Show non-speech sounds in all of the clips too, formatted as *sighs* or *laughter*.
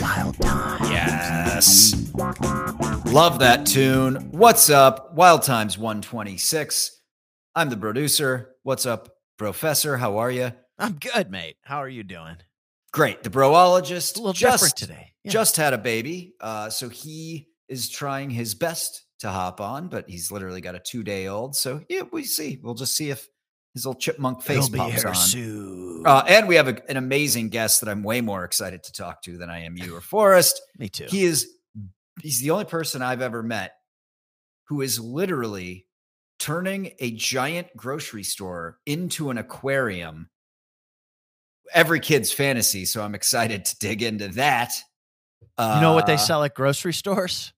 Wild Times. Yes. Love that tune. What's up? Wild Times 126. I'm the producer. What's up, Professor? How are you? I'm good, mate. How are you doing? Great. The broologist A little just, different today. Yeah. just had a baby. Uh, so he is trying his best to hop on, but he's literally got a two day old. So yeah, we see. We'll just see if his little chipmunk face He'll pops on. soon. Uh, and we have a, an amazing guest that I'm way more excited to talk to than I am you or Forrest. *laughs* Me too. He is he's the only person I've ever met who is literally turning a giant grocery store into an aquarium. Every kid's fantasy, so I'm excited to dig into that. you know what they Uh, sell at grocery stores?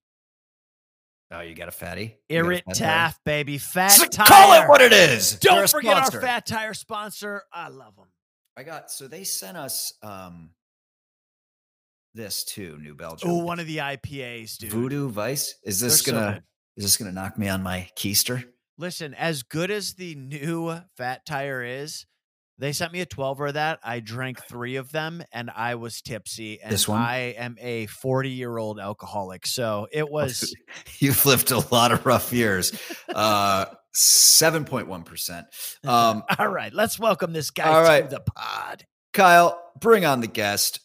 Oh, you got a fatty? Irrit Taff, baby. Fat So tire. Call it what it is. Don't forget sponsor. our Fat Tire sponsor. I love them. I got so they sent us um this too, New Belgium. Oh, one of the IPAs, dude. Voodoo Vice. Is this They're gonna good. is this gonna knock me on my keister? Listen, as good as the new Fat Tire is, they sent me a 12er of that. I drank three of them and I was tipsy. And This one? I am a 40 year old alcoholic. So it was. *laughs* You've lived a lot of rough years. Uh, seven point one percent. Um, *laughs* All right, let's welcome this guy All to the pod. Kyle, bring on the guest,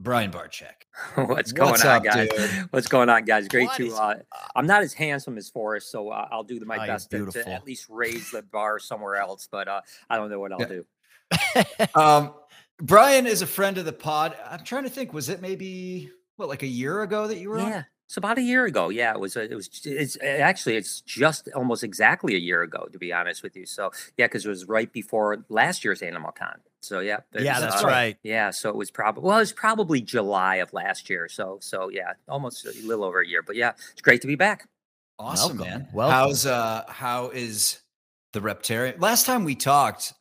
Brian Barczyk. *laughs* What's going What's on, up, guys? dude? What's going on, guys? Great What to. Uh. I'm not as handsome as Forrest, so uh, I'll do my Oh, best to, to at least raise the bar somewhere else. But uh, I don't know what I'll Yeah. do. *laughs* Um, Brian is a friend of the pod. I'm trying to think. Was it maybe what like a year ago that you were on? Yeah, it's about a year ago. Yeah, it was. It was. It's actually it's just almost exactly a year ago, to be honest with you. So yeah, because it was right before last year's Animal Con. So yeah, it yeah, was, that's uh, right. Yeah, so it was probably well, it was probably July of last year. So so yeah, almost a little over a year. But yeah, it's great to be back. Awesome, Welcome, man. welcome. How's uh how is the Reptarium? Last time we talked,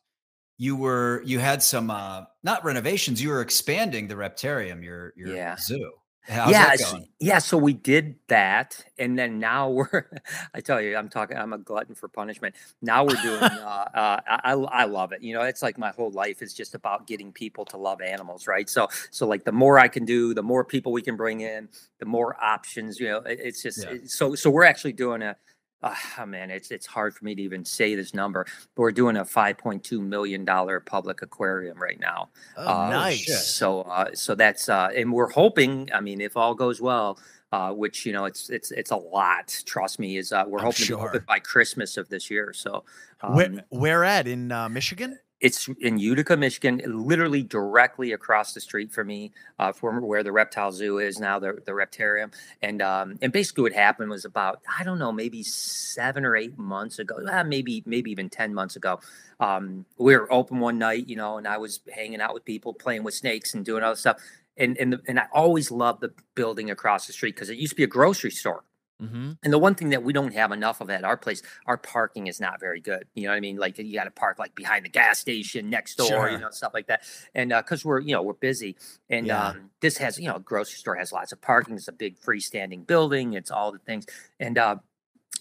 you were you had some uh not renovations, you were expanding the Reptarium, your your Yeah. zoo. How's yeah, that going? yeah. So we did that, and then now we're. *laughs* I tell you, I'm talking. I'm a glutton for punishment. Now we're doing. *laughs* uh, uh, I I I love it. You know, it's like my whole life is just about getting people to love animals, right? So so like the more I can do, the more people we can bring in, the more options. You know, it- it's just Yeah. it- so so we're actually doing a. Uh, oh man, it's it's hard for me to even say this number, but we're doing a 5.2 million dollar public aquarium right now. Oh, Uh, nice. So, uh, so that's, uh, and we're hoping. I mean, if all goes well, uh, which you know, it's it's it's a lot. Trust me, is uh, we're I'm hoping to sure. open by Christmas of this year. So, um, where, where at in uh, Michigan? It's in Utica, Michigan, literally directly across the street from me, uh, from where the reptile zoo is now, the the reptarium. And um, and basically, what happened was about I don't know, maybe seven or eight months ago, ah, maybe maybe even ten months ago. Um, we were open one night, you know, and I was hanging out with people, playing with snakes and doing other stuff. And and the, and I always loved the building across the street because it used to be a grocery store. Mm-hmm. And the one thing that we don't have enough of at our place, our parking is not very good. You know what I mean? Like you got to park like behind the gas station next door, Sure. you know, stuff like that. And because we're, you know, we're busy. And Yeah. um, this has, you know, a grocery store has lots of parking. It's a big freestanding building. It's all the things. And uh,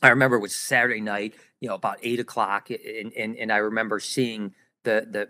I remember it was Saturday night, you know, about eight o'clock, and and, and I remember seeing the the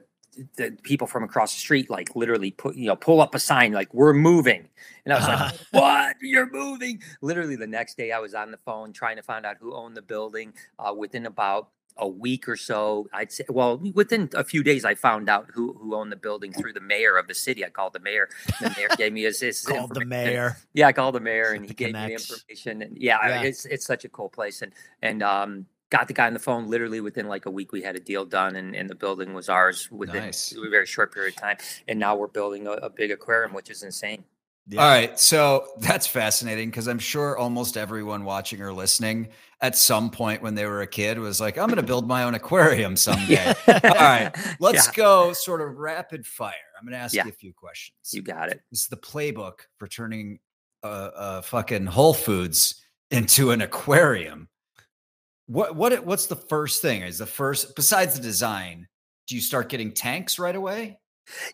the people from across the street like literally put you know pull up a sign like we're moving and i was like *laughs* what you're moving literally the next day i was on the phone trying to find out who owned the building uh, within about a week or so i'd say well within a few days i found out who who owned the building through the mayor of the city i called the mayor the mayor gave me his, his Called the mayor. Yeah, I called the mayor and he gave me information. And yeah, Yeah. it's it's such a cool place. And and um, got the guy on the phone. Literally within like a week, we had a deal done, and, and the building was ours within Nice. a very short period of time. And now we're building a, a big aquarium, which is insane. All right. So that's fascinating because I'm sure almost everyone watching or listening at some point when they were a kid was like, I'm going to build my own aquarium *laughs* someday. All right. *laughs* Let's Yeah. go sort of rapid fire. I'm going to ask Yeah. you a few questions. You got it. This is the playbook for turning a, a fucking Whole Foods into an aquarium. What what what's the first thing? Is the first besides the design? Do you start getting tanks right away?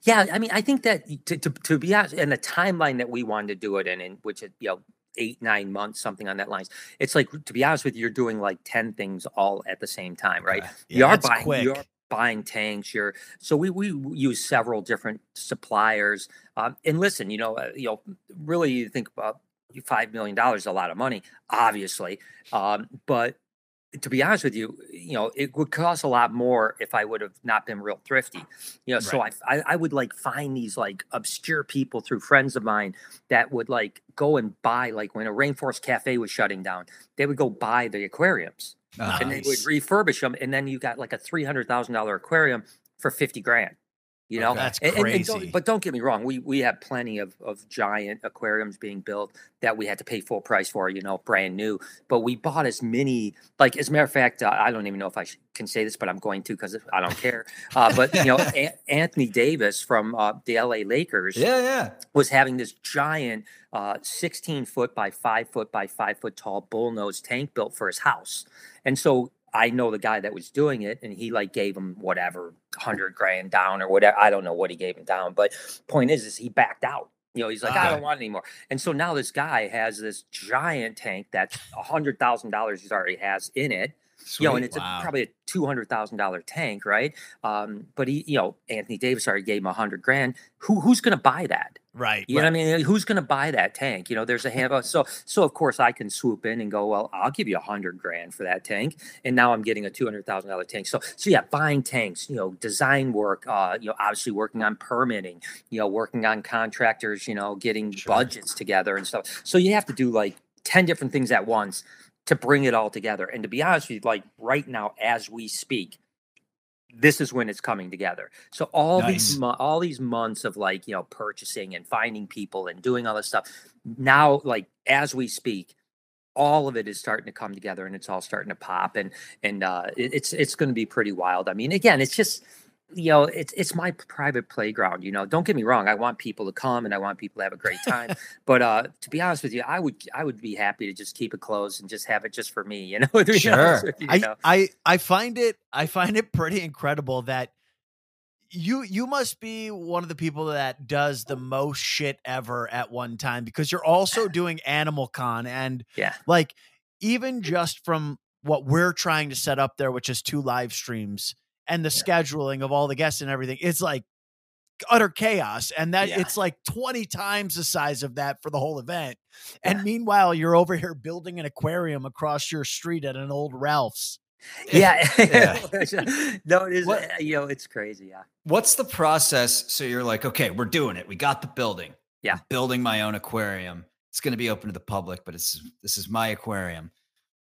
Yeah, I mean, I think that to, to, to be honest, and the timeline that we wanted to do it in, in which is you know eight nine months, something on that lines. It's like to be honest with you, you're doing like ten things all at the same time, right? Okay. you Yeah, are buying you're buying tanks. You're so we we use several different suppliers. Um, and listen, you know, uh, you know, really, you think about five million dollars is a lot of money, obviously, um, but to be honest with you, you know, it would cost a lot more if I would have not been real thrifty. You know, so I, I I would like find these like obscure people through friends of mine that would like go and buy like when a rainforest cafe was shutting down, they would go buy the aquariums and they would refurbish them, and then you got like a three hundred thousand dollar aquarium for fifty grand. You know, Okay. That's And- and- and don't- crazy. but don't get me wrong, we we have plenty of of giant aquariums being built that we had to pay full price for. You know, brand new. But we bought as many. Like as a matter of fact, uh, I don't even know if I sh- can say this, but I'm going to because I don't care. Uh, but you know, *laughs* An- Anthony Davis from uh, the LA Lakers Yeah, yeah. was having this giant uh, 16 foot by five foot by five foot tall bullnose tank built for his house. And so I know the guy that was doing it, and he like gave him whatever hundred grand down or whatever. I don't know what he gave him down, but point is, is he backed out. You know, he's like, I Ah. don't want anymore. And so now this guy has this giant tank that's a hundred thousand dollars he already has in it. You know, and it's Wow. a, probably a two hundred thousand dollar tank, right? Um, but he, you know, Anthony Davis already gave him a hundred grand. Who who's going to buy that? Right. You know what I mean? Who's going to buy that tank? You know, there's a *laughs* handful. So, so of course I can swoop in and go, well, I'll give you a hundred grand for that tank, and now I'm getting a two hundred thousand dollar tank. So, so yeah, buying tanks, you know, design work, uh, you know, obviously working on permitting, you know, working on contractors, you know, getting Sure. budgets together and stuff. So you have to do like ten different things at once to bring it all together. And to be honest with you, like right now as we speak, this is when it's coming together. So all Nice. these mo- all these months of like you know purchasing and finding people and doing all this stuff. Now, like as we speak, all of it is starting to come together and it's all starting to pop and and uh, it- it's it's going to be pretty wild. I mean, again, it's just you know it's it's my private playground. You know, don't get me wrong. I want people to come and I want people to have a great time. *laughs* but uh, to be honest with you, I would I would be happy to just keep it closed and just have it just for me. You know, *laughs* to be honest Sure. you, you I, know? I I find it I find it pretty incredible that you you must be one of the people that does the most shit ever at one time because you're also *laughs* doing Animal Con and Yeah. like even just from what we're trying to set up there, which is two live streams and the scheduling of all the guests and everything, it's like utter chaos. And that Yeah. it's like 20 times the size of that for the whole event. And meanwhile, you're over here building an aquarium across your street at an old Ralph's. *laughs* *laughs* Yeah. Yeah. *laughs* no, it is. What- uh, You know, it's crazy. Yeah. What's the process? So you're like, okay, we're doing it. We got the building. Yeah. I'm building my own aquarium. It's going to be open to the public, but it's this is my aquarium.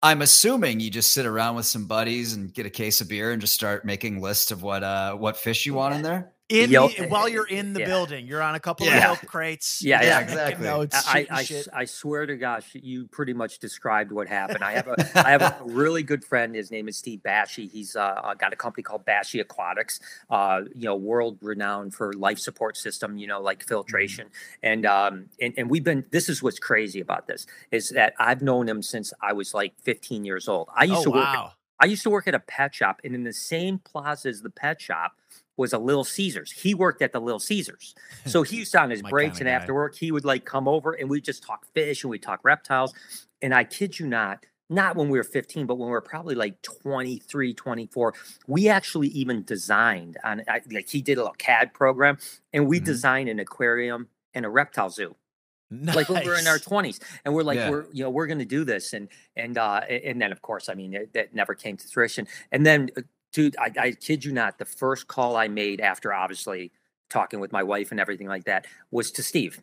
I'm assuming you just sit around with some buddies and get a case of beer and just start making lists of what uh what fish you want in there. In Yo- the, while you're in the yeah. building, you're on a couple Yeah. of milk crates. Yeah, you're yeah, exactly. notes, I, shooting I, shit. s- I swear to gosh, you pretty much described what happened. I have a *laughs* I have a really good friend. His name is Steve Bashy. He's uh, uh, got a company called Bashy Aquatics. Uh, you know, world renowned for life support system. You know, like filtration. And um and, and we've been. This is what's crazy about this is that I've known him since I was like 15 years old. I used oh to work. At! I used to work at a pet shop, and in the same plaza as the pet shop was a Little Caesars. He worked at the Little Caesars, *laughs* so he used to on his breaks and guy. after work, he would like come over and we just talk fish and we talk reptiles. And I kid you not, not when we were 15, but when we were probably like 23, 24, we actually even designed on like he did a little CAD program, and we Mhm. designed an aquarium and a reptile zoo like when we were in our 20s and we're like Yeah. we're you know we're going to do this and and uh and then of course i mean it, that never came to fruition and then uh, dude I, I kid you not the first call i made after obviously talking with my wife and everything like that was to steve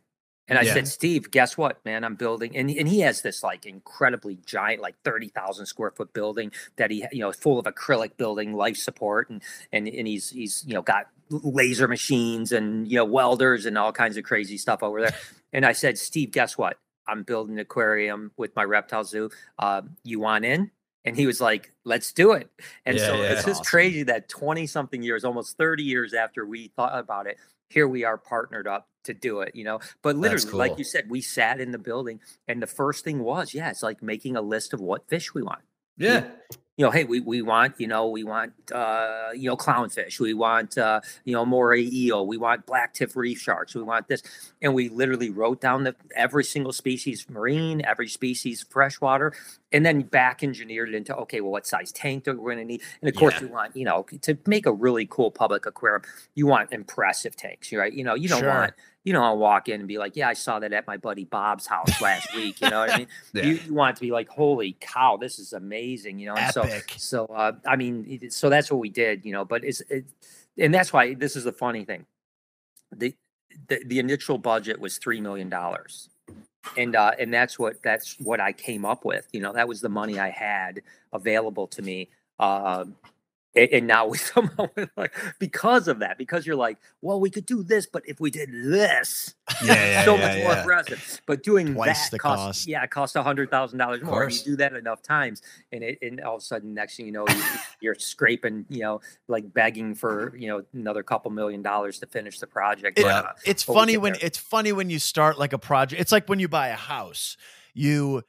and i Yeah. said steve guess what man i'm building and, and he has this like incredibly giant like 30000 square foot building that he you know full of acrylic building life support and and, and he's he's you know got laser machines and you know welders and all kinds of crazy stuff over there. and I said, Steve, guess what? I'm building an aquarium with my reptile zoo. Uh, you want in? And he was like, let's do it. And Yeah, so yeah, it's just awesome. crazy that 20 something years, almost 30 years after we thought about it, here we are partnered up to do it, you know. But literally, like you said, we sat in the building and the first thing was, yeah, it's like making a list of what fish we want Yeah. You know, hey, we, we want, you know, we want, uh, you know, clownfish. We want, uh, you know, moray eel. We want black tip reef sharks. We want this. And we literally wrote down the every single species marine, every species freshwater, and then back engineered it into, okay, well, what size tank do we going to need? And of course, Yeah. you want, you know, to make a really cool public aquarium, you want impressive tanks, right? You know, you don't Sure. want, you know, I'll walk in and be like, yeah, I saw that at my buddy Bob's house last week. You know what I mean? *laughs* Yeah. You, you want it to be like, holy cow, this is amazing, you know? And so, Epic. so, uh, I mean, so that's what we did, you know, but it's, it, and that's why this is the funny thing. The, the, the initial budget was $3 million. And, uh, and that's what, that's what I came up with, you know, that was the money I had available to me. Um, and, and now we *laughs* somehow like because of that, because you're like, well, we could do this, but if we did this, *laughs* Yeah, yeah, *laughs* so yeah, much more yeah. aggressive. But doing Twice that the cost, cost. yeah, it costs a hundred thousand dollars more. And you do that enough times, and it, and all of a sudden, next thing you know, you, you're scraping, you know, like begging for you know another couple million dollars to finish the project. It- But, Yeah. uh, it's funny when there. it's funny when you start like a project it's like when you buy a house you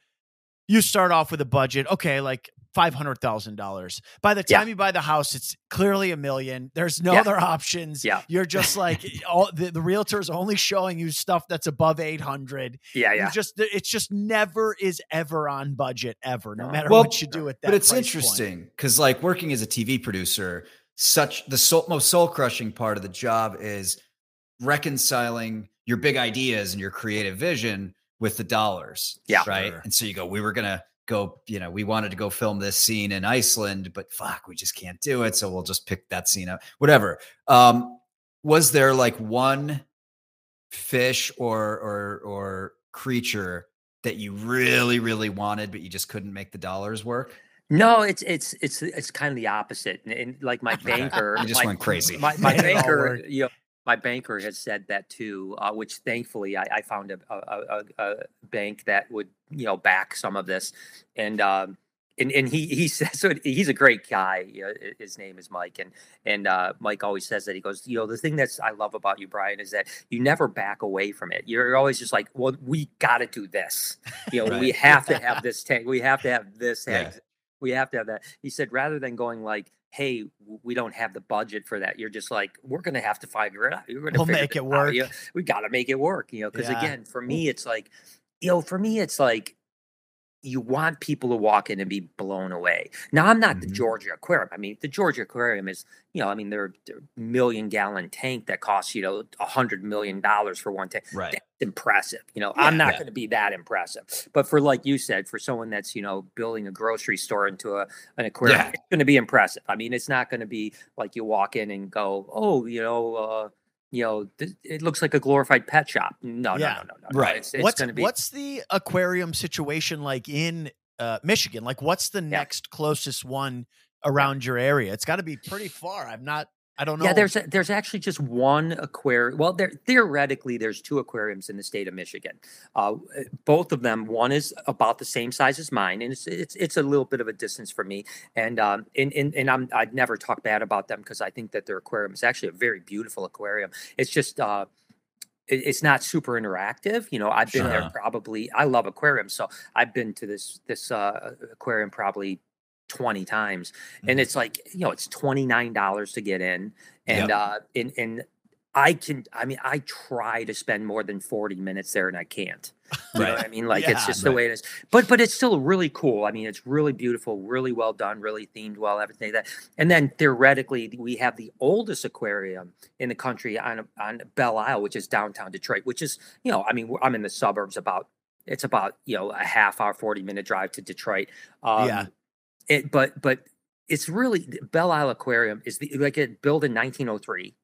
you start off with a budget okay like $500000 by the Yeah. time you buy the house it's clearly a million there's no Yeah. other options Yeah. you're just *laughs* like all the, the realtor's only showing you stuff that's above 800 yeah, you yeah, just it's just never is ever on budget ever no No. matter Well, what you do at that but it's price interesting because like working as a tv producer such the soul, most soul crushing part of the job is reconciling your big ideas and your creative vision with the dollars Yeah. right Sure. and so you go we were gonna go you know we wanted to go film this scene in iceland but fuck we just can't do it so we'll just pick that scene up whatever um was there like one fish or or or creature that you really really wanted but you just couldn't make the dollars work No, it's it's it's it's kind of the opposite. And, and like my *laughs* banker, I just my, went crazy. My, my *laughs* Made it all banker, you know, my banker has said that too. Uh, which thankfully I, I found a, a, a, a bank that would you know back some of this, and um, and and he he *laughs* says so he's a great guy. You know, his name is Mike, and and uh, Mike always says that he goes, you know, the thing that's I love about you, Brian, is that you never back away from it. You're always just like, well, we got to do this. You know, we have to have this tank. We have to have this *laughs* Yeah. We have to have that. He said, rather than going like, hey, we don't have the budget for that. You're just like, we're going to have to figure it out. We're going to We'll make it work. You know, we got to make it work. You know, because Yeah. again, for me, it's like, you know, for me, it's like you want people to walk in and be blown away. Now, I'm not the Mhm. Georgia Aquarium. I mean, the Georgia Aquarium is, you know, I mean, they're, they're a million gallon tank that costs, you know, a hundred million dollars for one tank. right That's impressive. You know, I'm not Yeah. going to be that impressive. But for, like you said, for someone that's, you know, building a grocery store into a, an aquarium, Yeah. it's going to be impressive. I mean, it's not going to be like you walk in and go, oh, you know, uh, you know, th- it looks like a glorified pet shop. No, Yeah. no, no, no, no. no. Right. It's, it's what's going to be. what's the aquarium situation like in uh, Michigan? Like, what's the next closest one around your area? It's got to be pretty far. I'm not. I don't know. Yeah, there's a, there's actually just one aquarium. Well, there theoretically there's two aquariums in the state of Michigan. Uh, both of them, one is about the same size as mine, and it's it's it's a little bit of a distance for me. And um and and, and I'm I'd never talk bad about them because I think that their aquarium is actually a very beautiful aquarium. It's just uh it- it's not super interactive. You know, I've been there probably. I love aquariums, so I've been to this this uh, aquarium probably twenty times, and Mhm. it's like you know, it's twenty nine dollars to get in, and Yep. uh, and and I can. I mean, I try to spend more than forty minutes there, and I can't. *laughs* You know Right. what I mean? Like it's Yeah. just the way it is. But but it's still really cool. I mean, it's really beautiful, really well done, really themed well, everything like that. And then theoretically, we have the oldest aquarium in the country on on Belle Isle, which is downtown Detroit. Which is you know, I mean, I'm in the suburbs about. It's about you know a half hour, forty minute drive to Detroit. Um, Yeah. It, but but it's really Belle Isle Aquarium is the like it built in 1903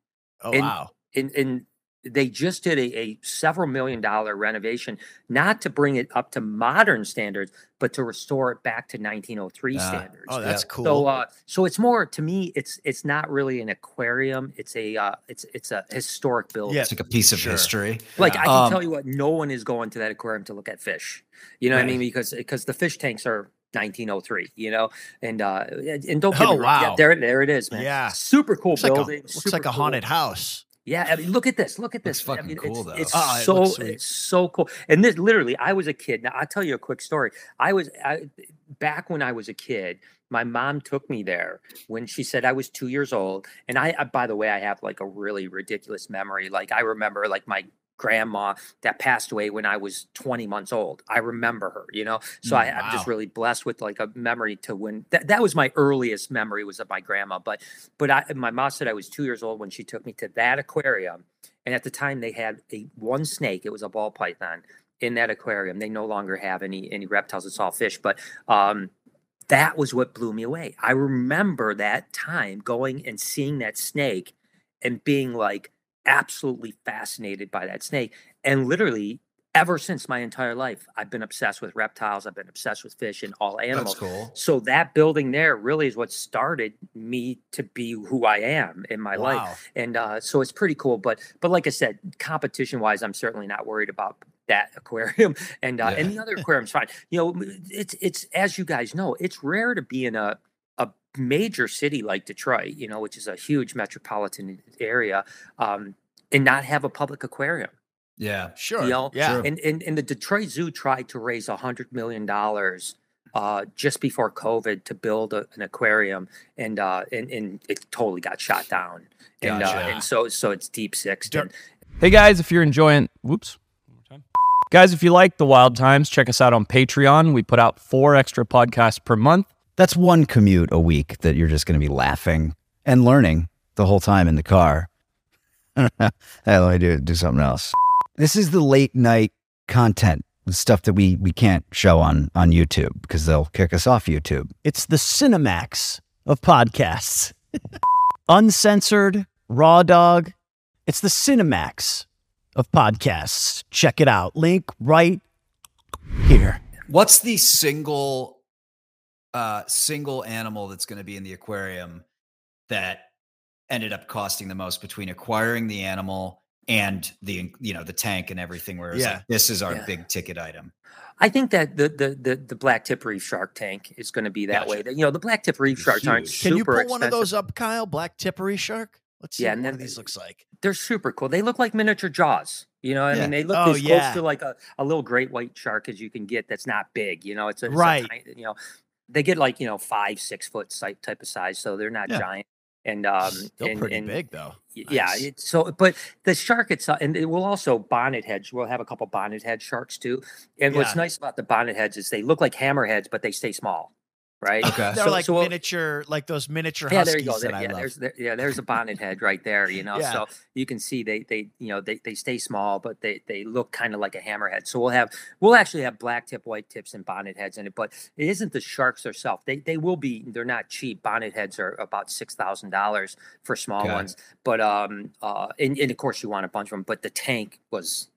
oh and- wow. in in they just did a, a several million dollar renovation, not to bring it up to modern standards, but to restore it back to 1903 Ah, standards. Oh, that's Yeah. cool. So, uh, so it's more to me. It's it's not really an aquarium. It's a uh, it's it's a historic building. Yeah. It's like a piece of Sure. history. Like Yeah. I can Um, tell you what, no one is going to that aquarium to look at fish. You know what I mean? Because because the fish tanks are 1903. You know, and uh, and don't get Oh, wrong, yeah, wow. there there it is, man. Yeah. super cool looks like a, building. looks like a cool. haunted house. Yeah, I mean, look at this. Look at this. I fucking mean, cool, it's, though. It's Oh, so sweet. it's so cool. And this literally, I was a kid. Now I'll tell you a quick story. I was I, back when I was a kid. My mom took me there when she said I was two years old. And I, I, by the way, I have like a really ridiculous memory. Like I remember like my grandma that passed away when I was 20 months old. I remember her, you know. So Mm, I, I'm just really blessed with like a memory to when that, that was my earliest memory was of my grandma. But but I, my mom said I was two years old when she took me to that aquarium, and at the time they had a one snake. It was a ball python in that aquarium. They no longer have any any reptiles. It's all fish. But um, that was what blew me away. I remember that time going and seeing that snake and being like absolutely fascinated by that snake. And literally, ever since my entire life, I've been obsessed with reptiles. I've been obsessed with fish and all animals. Cool. So that building there really is what started me to be who I am in my life. And uh, so it's pretty cool. But but like I said, competition wise, I'm certainly not worried about that *laughs* aquarium. And uh, and the other aquarium's fine. You know, it's it's as you guys know, it's rare to be in a major city like Detroit, you know, which is a huge metropolitan area, um, and not have a public aquarium. Yeah. Sure. You know, yeah. And, and and the Detroit Zoo tried to raise a hundred million dollars uh, just before COVID to build a, an aquarium, and uh, and and it totally got shot down. And uh, and so so it's deep six. Dar- And, Hey guys, if you're enjoying, whoops. Guys, if you like the Wild Times, check us out on Patreon. We put out four extra podcasts per month. That's one commute a week that you're just going to be laughing and learning the whole time in the car. *laughs* i don't let me do do something else. This is the late night content, the stuff that we we can't show on on YouTube because they'll kick us off YouTube. It's the Cinemax of podcasts. *laughs* Uncensored, raw dog. It's the Cinemax of podcasts. Check it out. Link right here. What's the single uh single animal that's going to be in the aquarium that ended up costing the most between acquiring the animal and the you know the tank and everything where it's Yeah. like this is our Yeah. big ticket item. I think that the the the, the black tip reef shark tank is going to be that way. Gotcha. You know, the black tip reef sharks aren't super Can you pull expensive. one of those up, Kyle? Black tip reef shark? Let's see Yeah, what and one of these looks like. They're super cool. They look like miniature jaws. You know, what I Yeah. mean, they look Oh, as yeah. close to like a, a little great white shark as you can get. That's not big. You know, it's a, it's a Right. tiny- you know, they get like you know five six foot type of size, so they're not Yeah. giant. And um, Still and, pretty and- big though. Yeah, Nice. it's so but the shark itself, and it will also bonnet heads. We'll have a couple bonnet head sharks too. And what's nice about the bonnet heads is they look like hammerheads, but they stay small, right? Okay. They're So- like so miniature, like those miniature yeah, huskies there you go. that There- I yeah, love. there's there, yeah, there's a bonnet head right there. You know, Yeah. so you can see they they you know they, they stay small, but they they look kind of like a hammerhead. So we'll have we'll actually have black tip, white tips, and bonnet heads in it. But it isn't the sharks themselves. They they will be. They're not cheap. Bonnet heads are about six thousand dollars for small Okay. ones. But um uh and, and of course you want a bunch of them. But the tank was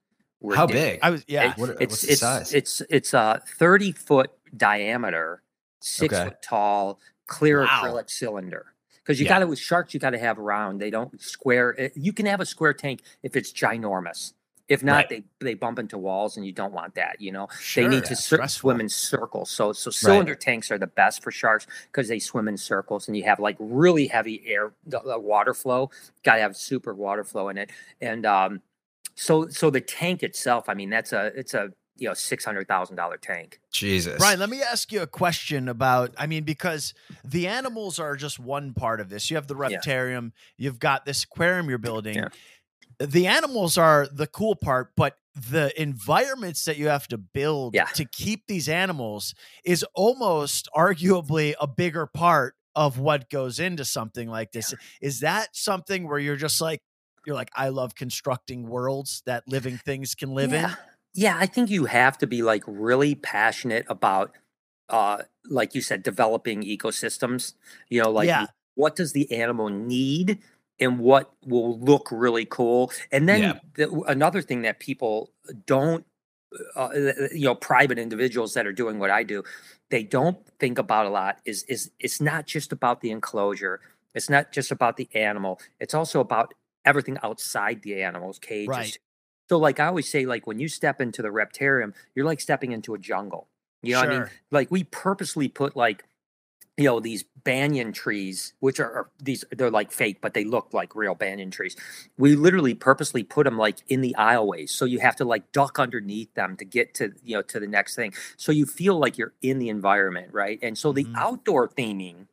How big? I was yeah. It- What- it's what's the it's size? it's it's a thirty foot diameter, six Okay. foot tall, clear Wow. acrylic cylinder. Because you Yeah. got to with sharks, you got to have round. They don't square. eh, You can have a square tank if it's ginormous. If not, Right. they they bump into walls, and you don't want that. You know, Sure, they need to cir- swim in circles. So so cylinder tanks are the best for sharks because they swim in circles, and you have like really heavy air, the, the water flow. Got to have super water flow in it, and um, so so the tank itself. I mean, that's a it's a you know six hundred thousand dollar tank. Jesus. Brian, let me ask you a question about. I mean, because the animals are just one part of this. You have the Yeah. reptarium, you've got this aquarium you're building. Yeah. The animals are the cool part, but the environments that you have to build Yeah. to keep these animals is almost arguably a bigger part of what goes into something like this. Is that something where you're just like, you're like, I love constructing worlds that living things can live yeah. in? Yeah, I think you have to be like really passionate about uh like you said developing ecosystems. You know, like Yeah. what does the animal need and what will look really cool. And then Yeah. the, another thing that people don't, uh, you know, private individuals that are doing what I do, they don't think about a lot. Is is it's not just about the enclosure. It's not just about the animal. It's also about everything outside the animal's cages. Right. So, like I always say, like when you step into the reptarium, you're like stepping into a jungle. You know what I mean? Like we purposely put like, you know, these banyan trees, which are, are these they're like fake, but they look like real banyan trees. We literally purposely put them like in the aisleways, so you have to like duck underneath them to get to you know to the next thing. So you feel like you're in the environment, right? And so the Mhm. outdoor theming,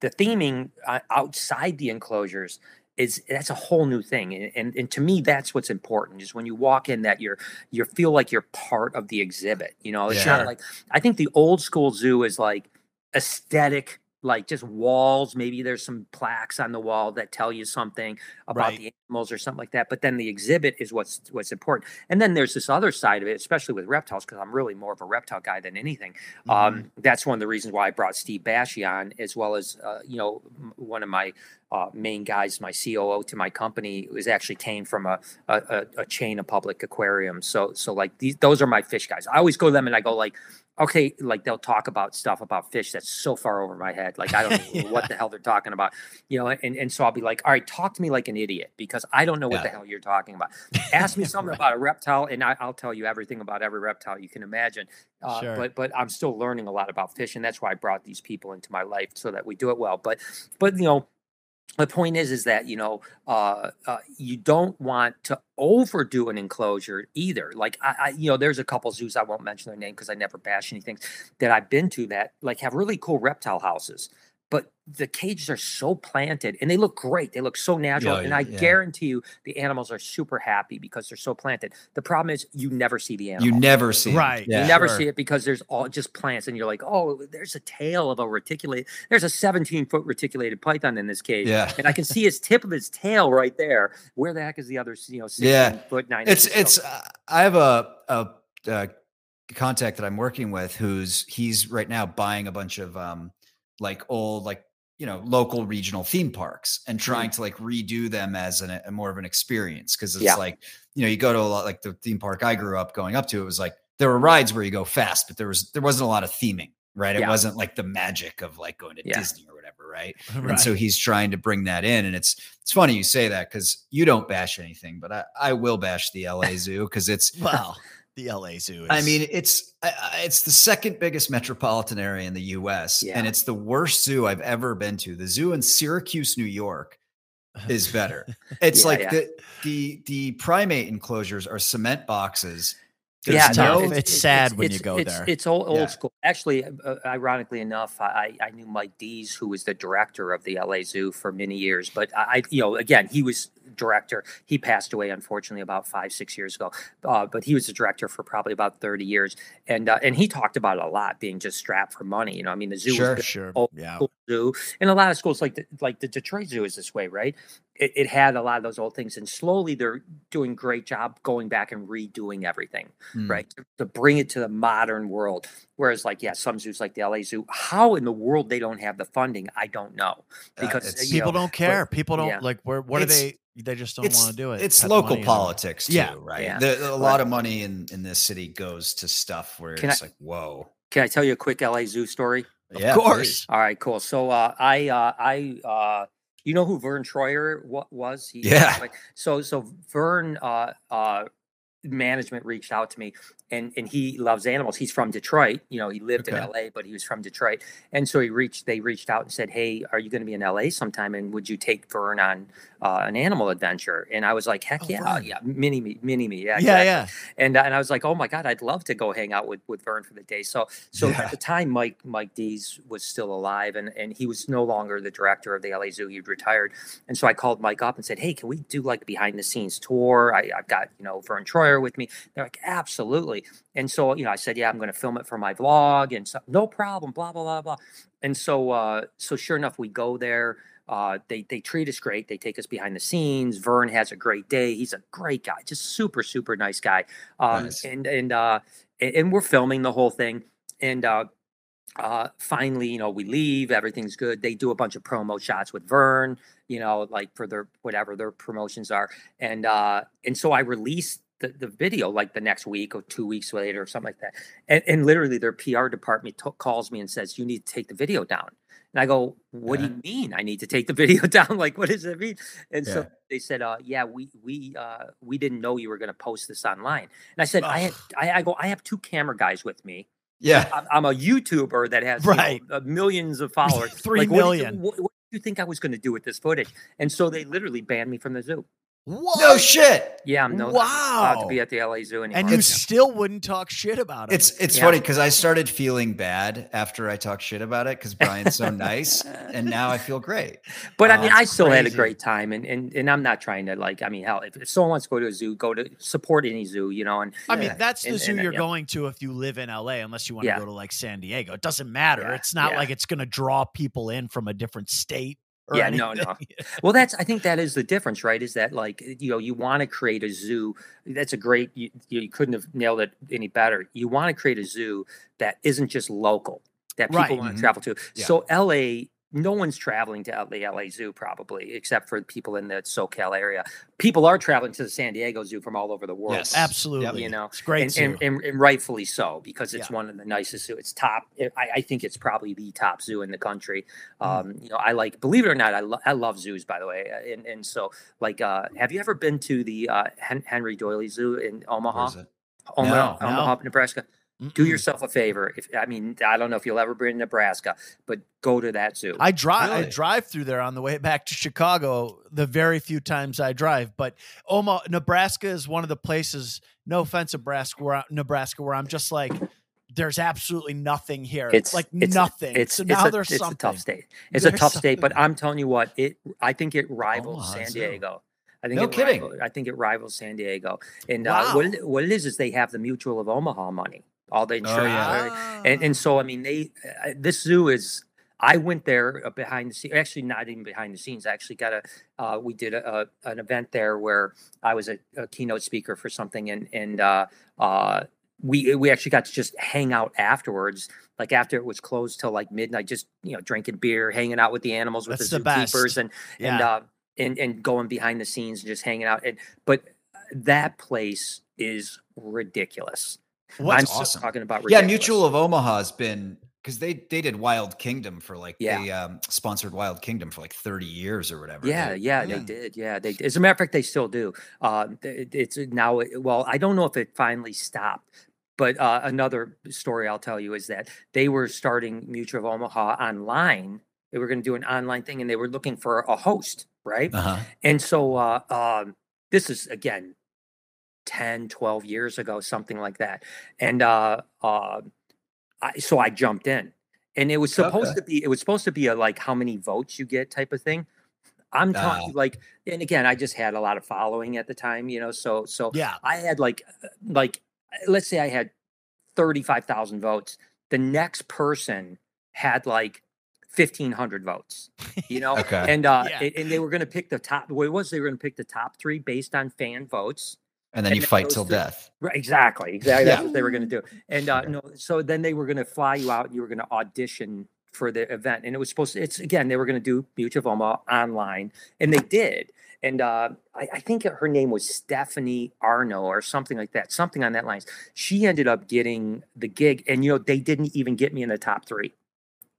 the theming uh, outside the enclosures is that's a whole new thing and, and and to me that's what's important is when you walk in that you're you feel like you're part of the exhibit you know it's Yeah. not like i think the old school zoo is like aesthetic like just walls maybe there's some plaques on the wall that tell you something about Right. the animals or something like that but then the exhibit is what's what's important and then there's this other side of it especially with reptiles because i'm really more of a reptile guy than anything um, that's one of the reasons why I brought Steve Bashy on, as well as uh, you know m- one of my uh, main guys, my COO to my company, was actually came from a, a, a, a chain of public aquariums. So so like these those are my fish guys. I always go to them and I go like, okay, like they'll talk about stuff about fish that's so far over my head, like I don't *laughs* know what the hell they're talking about, you know. And and so I'll be like, all right, talk to me like an idiot because I don't know what the hell you're talking about. Ask me *laughs* something about a reptile, and I, I'll tell you everything about every reptile you can imagine. Uh, Sure. But but I'm still learning a lot about fish, and that's why I brought these people into my life so that we do it well. But but you know. The point is, is that you know, uh, uh, you don't want to overdo an enclosure either. Like I, I, you know, there's a couple zoos I won't mention their name because I never bash anything that I've been to that like have really cool reptile houses, the cages are so planted and they look great. They look so natural, Yeah, and I yeah. guarantee you, the animals are super happy because they're so planted. The problem is, you never see the animal. You never see it. Right. Yeah. You never Sure. see it because there's all just plants, and you're like, oh, there's a tail of a reticulated. There's a 17 foot reticulated python in this cage, Yeah. and I can see his tip of his tail right there. Where the heck is the other, you know, 16 Yeah. foot nine? it's inches? it's So- uh, i have a, a uh contact that i'm working with who's he's right now buying a bunch of um like old like you know local regional theme parks and trying mm-hmm. to like redo them as an, a more of an experience because it's Yeah. like you know you go to a lot like the theme park i grew up going up to it was like there were rides where you go fast but there was there wasn't a lot of theming right it wasn't like the magic of like going to Yeah. disney or whatever right *laughs* Right. and so he's trying to bring that in and it's it's funny you say that because you don't bash anything but i i will bash the la zoo because it's *laughs* well, the LA Zoo. Is, i mean it's it's the second biggest metropolitan area in the us Yeah. and it's the worst zoo i've ever been to the zoo in syracuse new york is better *laughs* it's Yeah, like yeah. the the the primate enclosures are cement boxes There's no, no- it's sad when you go it's, there. It's old, old Yeah. school. Actually, uh, ironically enough, I, I knew Mike Dees, who was the director of the LA Zoo for many years. But I, I- you know, again, he was director. He passed away, unfortunately, about five, six years ago. Uh, but he was the director for probably about thirty years, and uh, and he talked about it a lot, being just strapped for money. You know, I mean, the zoo Sure, was sure. old Yeah. zoo, and a lot of schools like the, like the Detroit Zoo is this way, right? It, it had a lot of those old things, and slowly they're doing great job going back and redoing everything Mm. right? To, to bring it to the modern world. Whereas, like, yeah, some zoos like the LA Zoo, how in the world they don't have the funding, I don't know. Uh, Because it's- you People know, don't care. People don't yeah. like. Where? What are they? They just don't want to do it. It's local politics too, Yeah, right? yeah. The, a lot of money in in this city goes to stuff where it's I- like, whoa. Can I tell you a quick LA Zoo story? Of Yeah, course. All right, cool. So, uh, I, uh, I, uh, you know who Verne Troyer was? He, Yeah. like, So, so Verne, uh, uh, management reached out to me and and he loves animals he's from detroit you know he lived in la but he was from detroit and so he reached they reached out and said hey are you going to be in la sometime and would you take verne on uh, an animal adventure and i was like heck Oh, yeah yeah mini me mini me yeah Yeah, exactly. yeah. and and I was like, oh my god, I'd love to go hang out with with Verne for the day. So so Yeah. at the time, Mike Mike Dees was still alive, and and he was no longer the director of the LA Zoo. He'd retired, and so I called Mike up and said, hey, can we do like a behind the scenes tour? I, I've got you know Verne Troyer with me. They're like, absolutely. And so you know, I said, yeah, I'm going to film it for my vlog, and so no problem. Blah blah blah blah. And so uh, so sure enough, we go there. Uh, they they treat us great. They take us behind the scenes. Verne has a great day. He's a great guy, just super super nice guy. Um, Nice. And and uh, and, and we're filming the whole thing. And uh, uh, finally, you know, we leave, everything's good. They do a bunch of promo shots with Verne, you know, like for their whatever their promotions are, and uh, and so I released the, the video like the next week or two weeks later or something like that, and, and literally their PR department t- calls me and says you need to take the video down, and I go, what Yeah. do you mean I need to take the *laughs* video down? Like, what does that mean? And Yeah. so they said, uh, yeah, we we uh, we didn't know you were going to post this online, and I said, I had I, I go, I have two camera guys with me. Yeah. I'm, I'm a YouTuber that has you know, millions of followers. *laughs* Three Like, what million. What, what do you think I was going to do with this footage? And so they literally banned me from the zoo. What? No shit. Yeah, I'm no wow. to be at the LA Zoo anymore. and you It's- still wouldn't talk shit about it. It's it's Yeah. funny because I started feeling bad after I talked shit about it because Brian's so nice, *laughs* and now I feel great. But I Oh, mean, I still had a great time, and, and and I'm not trying to like. I mean, hell, if, if someone wants to go to a zoo, go to support any zoo, you know. And I mean, Yeah. that's the And- zoo and, uh, you're yeah. going to if you live in LA, unless you want to Yeah. go to like San Diego. It doesn't matter. Yeah, It's not yeah. like it's going to draw people in from a different state. Yeah, no, anything. no. *laughs* well, that's I think that is the difference, right? Is that like you know you want to create a zoo? That's a great. You, you couldn't have nailed it any better. You want to create a zoo that isn't just local, that people Right. want to Mhm. travel to. Yeah. So LA. No one's traveling to the LA Zoo probably, except for people in the SoCal area. People are traveling to the San Diego Zoo from all over the world. Yes. Absolutely. You know, it's great and, zoo. and, and, and rightfully so because it's Yeah. one of the nicest zoo. It's top. I, I think it's probably the top zoo in the country. Mm. Um, you know, I like. Believe it or not, I, lo- I love zoos. By the way, uh, and and so like, uh, have you ever been to the uh, Hen- Henry Doorly Zoo in Where Omaha, is it? Omaha, No. Omaha, Nebraska? Do Mm-mm. yourself a favor. If I mean, I don't know if you'll ever be in Nebraska, but go to that zoo. I drive. I drive through there on the way back to Chicago. The very few times I drive, but Omaha, Nebraska is one of the places. No offense, Nebraska, where I, Nebraska, where I'm just like, there's absolutely nothing here. it's like it's, nothing. It's so it's now a, there's it's something. a tough state. It's a There's tough state, but. I'm telling you what, it I think it rivals Omaha San Zoo. Diego. I think No it kidding. Rivals, I think it rivals San Diego. And uh, what, it, what it is is they have the Mutual of Omaha money, all the insurance, yeah. and and so I mean they uh, this zoo is. I went there uh, behind the scenes. Actually, not even behind the scenes. I actually got a. Uh, we did a, a an event there where I was a, a keynote speaker for something, and and uh, uh, we we actually got to just hang out afterwards. Like after it was closed till like midnight, just you know drinking beer, hanging out with the animals, with That's the the best. zookeepers, and and Yeah. uh, and and going behind the scenes and just hanging out. And but that place is ridiculous. What's I'm awesome. talking about Yeah. Mutual of Omaha has been because they they did Wild Kingdom for like Yeah. they um, sponsored Wild Kingdom for like thirty years or whatever. Yeah, yeah, Yeah. they did. Yeah, they. As a matter of fact, they still do. Uh, it's now. Well, I don't know if it finally stopped, but uh, another story I'll tell you is that they were starting Mutual of Omaha online. They were going to do an online thing, and they were looking for a host, right? Uh-huh. And so uh, um, this is again 10, 12 years ago, something like that. And uh, uh, I, so I jumped in. And it was supposed Okay. to be, it was supposed to be a like how many votes you get type of thing. I'm talking like, and again, I just had a lot of following at the time, you know. So, so yeah. I had like, uh, like, let's say I had 35,000 votes. The next person had like 1,500 votes, you know? *laughs* Okay. And, uh, Yeah. and, and they were going to pick the top, what it was, they were going to pick the top three based on fan votes. And then And you then fight till three- death. Right, exactly. Exactly. That's Yeah. what they were going to do. And uh, Sure. no, so then they were going to fly you out. You were going to audition for the event, and it was supposed to. It's again, they were going to do Omaha online, and they did. And uh, I, I think her name was Stephanie Arne or something like that, something on that lines. She ended up getting the gig, and you know they didn't even get me in the top three.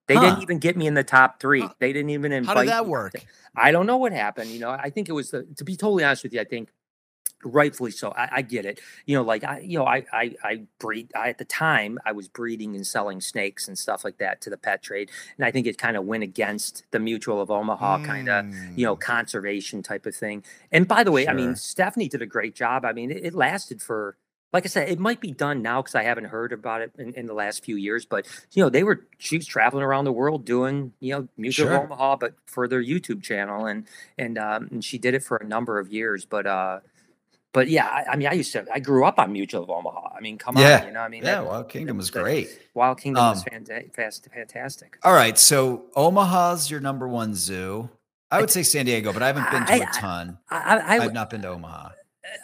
They Huh. didn't even get me in the top three. Huh. They didn't even invite. How did that me. work? I don't know what happened. You know, I think it was the, to be totally honest with you. I think rightfully so. I, I get it. You know, like I, you know, I, I, I breed. I, at the time, I was breeding and selling snakes and stuff like that to the pet trade, and I think it kind of went against the Mutual of Omaha kind of, you know, Mm. conservation type of thing. And by the way, I mean Stephanie did a great job. I mean, it, it lasted for. Like I said, it might be done now because I haven't heard about it in, in the last few years. But you know, they were she was traveling around the world doing you know Mutual Sure. of Omaha, but for their YouTube channel, and and um, and she did it for a number of years. But uh, but yeah, I, I mean, I used to I grew up on Mutual of Omaha. I mean, come Yeah. on, you know, I mean, Yeah, that- Wild Kingdom was that- great. Wild Kingdom was Um, fast, fantastic. All right, so Omaha's your number one zoo. I would say San Diego, but I haven't been to I- a I- ton. I, I, I, I've not been to Omaha.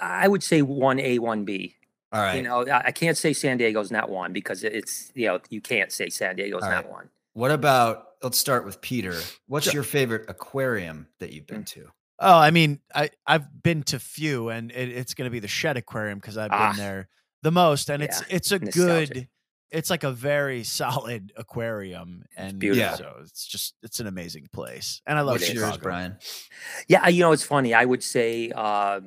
I would say one A, one B. All right. You know, I, I can't say San Diego's not one because it's you know you can't say San Diego's All not right. one. what about? Let's start with Peter. What's Sure. your favorite aquarium that you've been to? Oh, I mean, I I've been to few, and it, it's going to be the Shedd Aquarium because I've been Ah. there the most, and it's Yeah, it's a nostalgic. good, it's like a very *laughs* solid aquarium, and beautiful. so it's just it's an amazing place, and I love What's is. yours, Chicago. Brian? Yeah, you know, it's funny. I would say uh,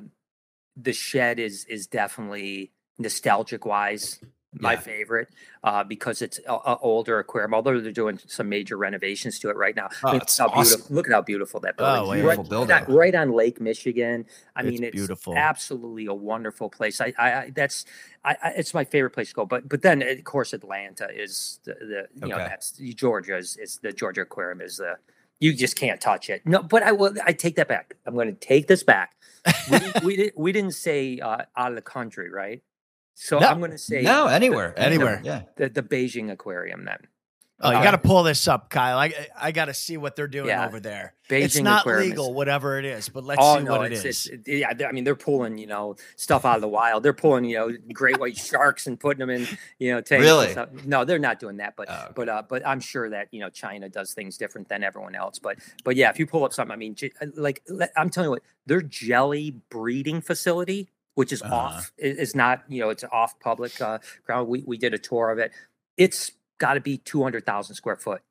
the Shedd is is definitely nostalgic wise my Yeah. favorite uh, because it's a, a older aquarium. Although they're doing some major renovations to it right now. Oh, it's how awesome. beautiful! Look at how beautiful that building Oh, is. beautiful right, building. right on- right on Lake Michigan. I It's mean, it's beautiful. Absolutely a wonderful place. I, I, I that's, I, I, it's my favorite place to go. But, but then of course Atlanta is the, the you know, that's Georgia is, is the Georgia Aquarium is the. You just can't touch it. No, but I will. I take that back. I'm going to take this back. We, didn't- we, we didn't say uh, out of the country, right? So No, I'm going to say No, anywhere, Anywhere. Yeah. the, the Beijing Aquarium then. Oh, you Uh, got to pull this up, Kyle. I I got to see what they're doing Yeah. over there. Beijing it's not Aquarium is- legal, whatever it is, but let's oh see no, what it it's, is. it's yeah. I mean, they're pulling you know stuff out of the wild. They're pulling you know great white sharks and putting them in you know tanks. Really? No, they're not doing that. But Oh, okay. but uh, but I'm sure that you know China does things different than everyone else. But but yeah, if you pull up something, I mean, uh, like I'm telling you what, their jelly breeding facility, which is Uh-huh. off, is not you know it's off public uh, ground. We we did a tour of it. It's got to be two hundred thousand square foot.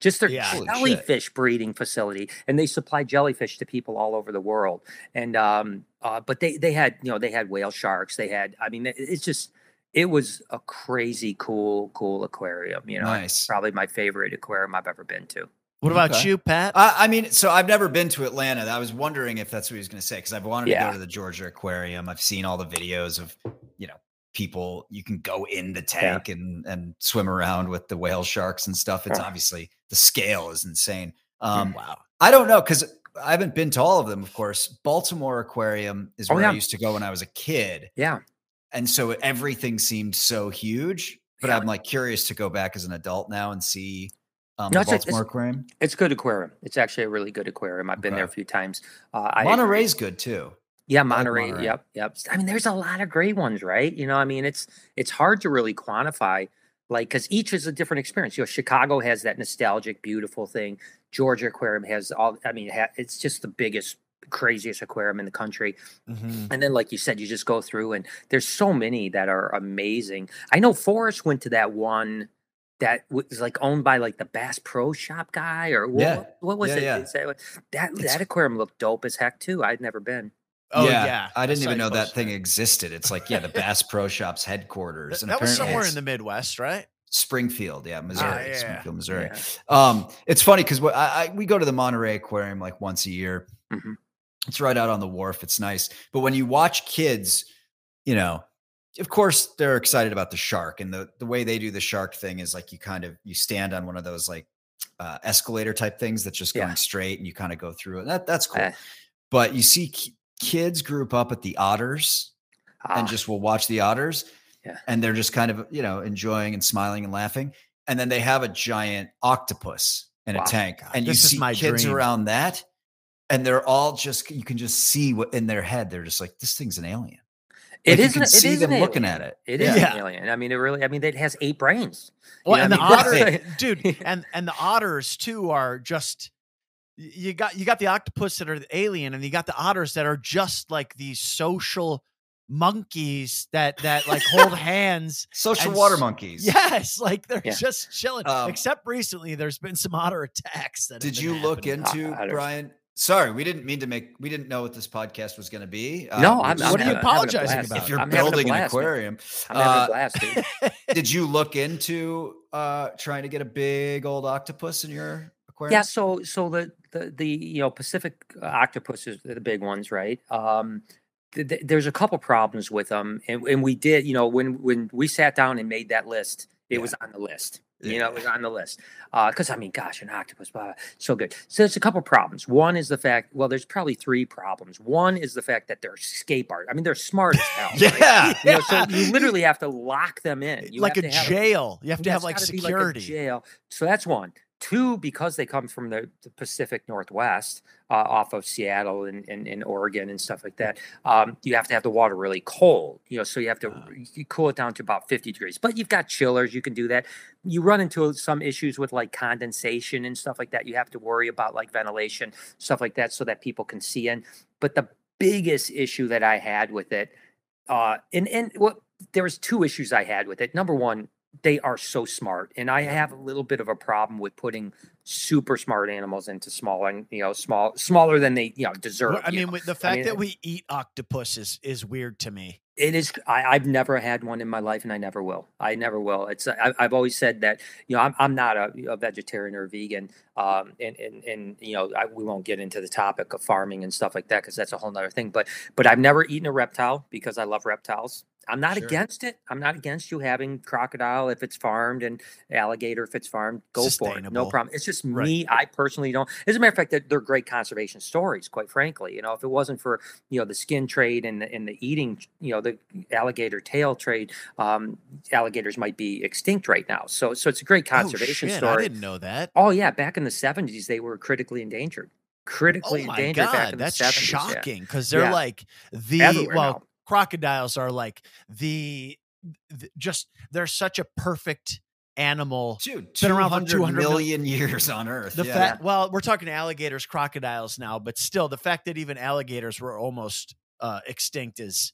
Just their Yeah. Holy shit. jellyfish breeding facility, and they supply jellyfish to people all over the world. And um, uh, but they they had you know they had whale sharks. They had I mean it's just it was a crazy cool cool aquarium. You know, Nice. probably my favorite aquarium I've ever been to. What about Okay. you, Pat? I, I mean, so I've never been to Atlanta. I was wondering if that's what he was going to say because I've wanted to go to the Georgia Aquarium. I've seen all the videos of, you know, people you can go in the tank and and swim around with the whale sharks and stuff. It's Yeah. obviously the scale is insane. Um, wow. I don't know because I haven't been to all of them. Of course, Baltimore Aquarium is Oh, where I used to go when I was a kid, Yeah, and so everything seemed so huge. But Yeah. I'm like curious to go back as an adult now and see um, No, it's a- it's- Aquarium. it's good aquarium. It's actually a really good aquarium. I've been there a few times. Uh, I. Monterey's good too. Yeah, like Monterey. Monterey. Yep, yep. I mean, there's a lot of great ones, right? You know, I mean, it's it's hard to really quantify, like, because each is a different experience. You know, Chicago has that nostalgic, beautiful thing. Georgia Aquarium has all. I mean, it's just the biggest, craziest aquarium in the country. Mhm. And then, like you said, you just go through, and there's so many that are amazing. I know Forrest went to that one that was like owned by like the Bass Pro Shop guy, or what, Yeah. what, what was Yeah, it? yeah. Is that that, that aquarium looked dope as heck too. I'd never been. Oh yeah, I didn't even know that post thing existed. It's like, yeah, the *laughs* Bass Pro Shop's Th- headquarters. And that was somewhere in the Midwest, right? Springfield, yeah, Missouri, yeah. Springfield, Missouri. Yeah. Um, it's funny because I, I we go to the Monterey Aquarium like once a year. Mhm. It's right out on the wharf. It's nice, but when you watch kids, you know, of course they're excited about the shark, and the the way they do the shark thing is like you kind of you stand on one of those like uh, escalator type things that's just going Yeah. straight, and you kind of go through it. That that's cool. Eh. but you see ki- kids group up at the otters Ah, and just will watch the otters Yeah. and they're just kind of you know enjoying and smiling and laughing and then they have a giant octopus in Wow. a tank God, and you see my kids dream. around that and they're all just you can just see what in their head they're just like this thing's an alien it Like, you is. can an- it see is an them looking at it. It is Yeah. an alien. I mean, it really. I mean, it has eight brains. You Well, know and the I mean? *laughs* otters, dude, and and the otters too are just you got you got the octopus that are the alien, and you got the otters that are just like these social monkeys that that like hold *laughs* hands. social And water monkeys Yes, like they're Yeah. just chilling. Um, Except recently, there's been some otter attacks. That did been you look happening. into Otters. brian sorry we didn't mean to make we didn't know what this podcast was going to be No, we I'm. just- I'm What are you having- having a apologizing about? if you're I'm having a building an blast, man. aquarium I'm having Uh, a blast, dude. *laughs* Did you look into uh trying to get a big old octopus in your aquarium? Yeah, so so the the the you know Pacific octopus is the big ones, right? Um, th- th- there's a couple problems with them, and and we did, you know, when when we sat down and made that list, it Yeah. was on the list. You know, it Yeah. was on the list. Uh, because I mean, gosh, an octopus, blah, blah, so good. So there's a couple problems. One is the fact. Well, there's probably three problems. One is the fact that they're escape art. I mean, they're smart as hell. *laughs* right? Yeah. You know, so you literally have to lock them in. You like have a to have jail. You have to have like security. Like jail. So that's one. Two, because they come from the, the Pacific Northwest, uh, off of Seattle and, and, and Oregon and stuff like that, um, you have to have the water really cold. You know, so you have to you cool it down to about 50 degrees. But you've got chillers, you can do that. You run into some issues with like condensation and stuff like that. You have to worry about like ventilation, stuff like that, so that people can see in. But the biggest issue that I had with it, uh, and and what there was two issues I had with it. Number one, they are so smart and i have a little bit of a problem with putting super smart animals into small and you know small smaller than they you know deserve I mean, know? the fact mean, that we eat octopus is is weird to me. it is I, i've never had one in my life and i never will i never will it's I, i've always said that you know i'm, I'm not a, a vegetarian or a vegan um and and, and you know I, we won't get into the topic of farming and stuff like that because that's a whole nother thing but but i've never eaten a reptile because i love reptiles i'm not Sure. against it i'm not against you having crocodile if it's farmed and alligator if it's farmed go for it no problem it's just Right. me i personally don't as a matter of fact that they're great conservation stories quite frankly you know if it wasn't for you know the skin trade and the, and the eating you know the alligator tail trade um alligators might be extinct right now so so it's a great conservation oh, shit, story I didn't know that. oh yeah back in the 70s they were critically endangered Oh critically my endangered god, that's the 70s shocking because they're Yeah. like the Everywhere well, now. Crocodiles are like the, the just they're such a perfect animal. Dude, Been around for 200 200 mil- years on Earth. The yeah. fact, well, we're talking alligators, crocodiles now, but still, the fact that even alligators were almost uh, extinct is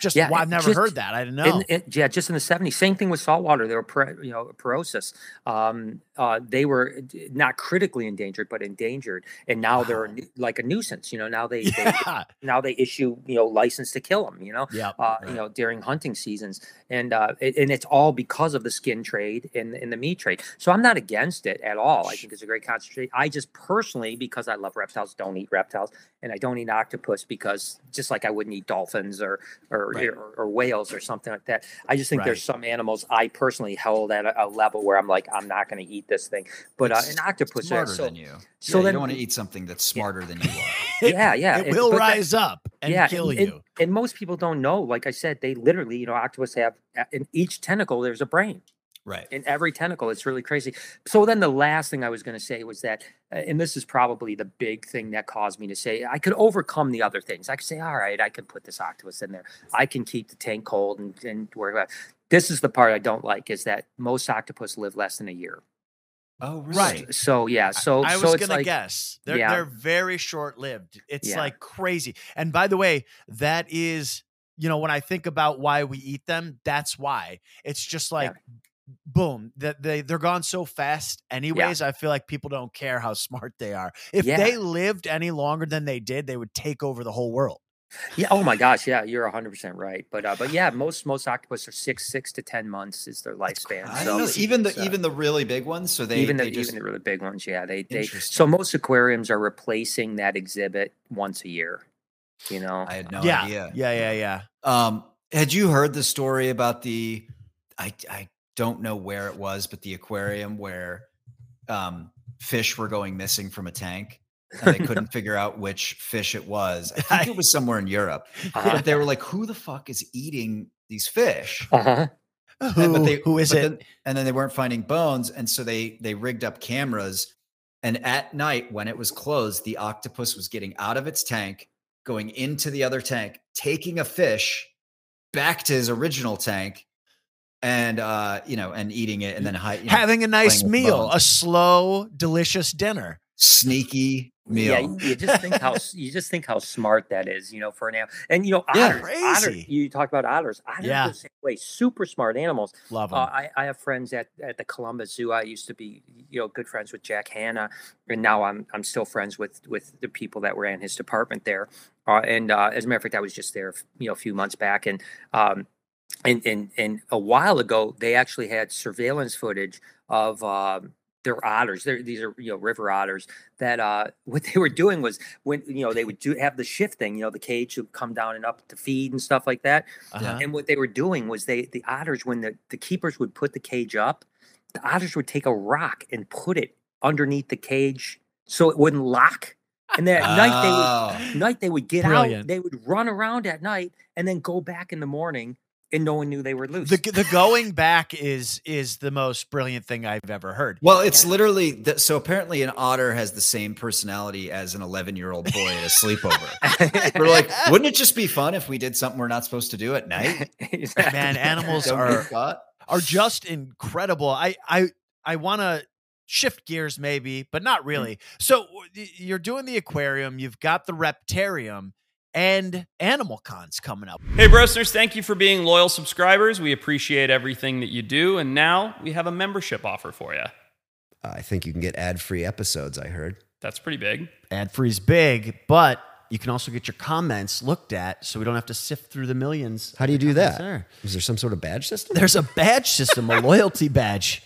just. Yeah, well, I've never just- heard that. I didn't know. In, in- yeah, just in the 70s. Same thing with saltwater. They were, per, you know, porosus. Um, uh, they were not critically endangered, but endangered, and now they're Wow. nu- like a nuisance. You know, now they, they *laughs* now they issue you know license to kill them. You know, yeah. uh, you know during hunting seasons, and uh, it, and it's all because of the skin trade and and the meat trade. So I'm not against it at all. I think it's a great concentration. I just personally, because I love reptiles, don't eat reptiles, and I don't eat octopus because just like I wouldn't eat dolphins or or Right. or, or whales or something like that. I just think there's some animals I personally held at a, a level where I'm like I'm not going to eat this thing. But uh, an octopus, yeah, smarter so, than you. so yeah, then- you don't want to eat something that's smarter than you are. *laughs* yeah, yeah, it and- will but that- rise up and kill and, you. And, and most people don't know. Like I said, they literally, you know, octopus have uh, in each tentacle there's a brain. Right. In every tentacle, it's really crazy. So then the last thing I was going to say was that, uh, and this is probably the big thing that caused me to say I could overcome the other things. I could say, all right, I can put this octopus in there. I can keep the tank cold and and worry about. This is the part I don't like is that most octopus live less than a year. Oh, Right. So yeah, so I so was it's gonna like, guess they're yeah. they're very short lived. It's Yeah. like crazy. And by the way, that is you know when I think about why we eat them, that's why. It's just like boom that they they're gone so fast anyways i feel like people don't care how smart they are if Yeah. they lived any longer than they did they would take over the whole world Yeah. Oh my gosh. Yeah, you're 100 percent right. But uh, but yeah, most most octopus are six six to ten months is their lifespan. I so don't know. Even the so- even the really big ones. So they even the they just even the really big ones, yeah. They they so most aquariums are replacing that exhibit once a year. You know. I had no yeah idea. yeah yeah yeah Um, had you heard the story about the? I I don't know where it was, but the aquarium where um, fish were going missing from a tank, and they *laughs* couldn't figure out which fish it was. I think it was *laughs* somewhere in Europe. Uh-huh. But they were like, "Who the fuck is eating these fish?" Uh-huh. And- who, but they- who is but it then- and then they weren't finding bones, and so they they rigged up cameras. And at night, when it was closed, the octopus was getting out of its tank, going into the other tank, taking a fish back to his original tank, and uh, you know, and eating it, and then hi- you know, having a nice meal a slow delicious dinner sneaky meal. Yeah, you, you just think how you just think how smart that is, you know, for an animal. And you know, Yeah. otters, otter, you talk about otters. Otters Yeah. the same way, super smart animals. love Uh, them I, I have friends at, at the Columbus Zoo. I used to be, you know, good friends with Jack Hanna, and now I'm I'm still friends with with the people that were in his department there. Uh, and uh, as a matter of fact, I was just there, you know, a few months back, and um, and and and a while ago, they actually had surveillance footage of um, their otters. They're, these are you know river otters. That uh, *laughs* what they were doing was when you know they would do have the shifting. You know, the cage would come down and up to feed and stuff like that. uh-huh. And what they were doing was they the otters when the, the keepers would put the cage up, the otters would take a rock and put it underneath the cage so it wouldn't lock. And then at night they would Oh. night they would get Brilliant. out, they would run around at night and then go back in the morning and no one knew they were loose. The the going back is is the most brilliant thing I've ever heard. Well, it's literally the, so apparently an otter has the same personality as an 11 year old boy at a sleepover. *laughs* we're like, wouldn't it just be fun if we did something we're not supposed to do at night? *laughs* Exactly. Man, animals are are just incredible. I I I want to shift gears maybe, but not really. Mm. So you're doing the aquarium, you've got the reptarium and animal cons coming up. Hey, Brosters, thank you for being loyal subscribers. We appreciate everything that you do. And now we have a membership offer for you. I think you can get ad free episodes, I heard. That's pretty big. Ad free is big, but you can also get your comments looked at so we don't have to sift through the millions. How do you do Comments that? there. Is there some sort of badge system? There's a badge system, a loyalty badge.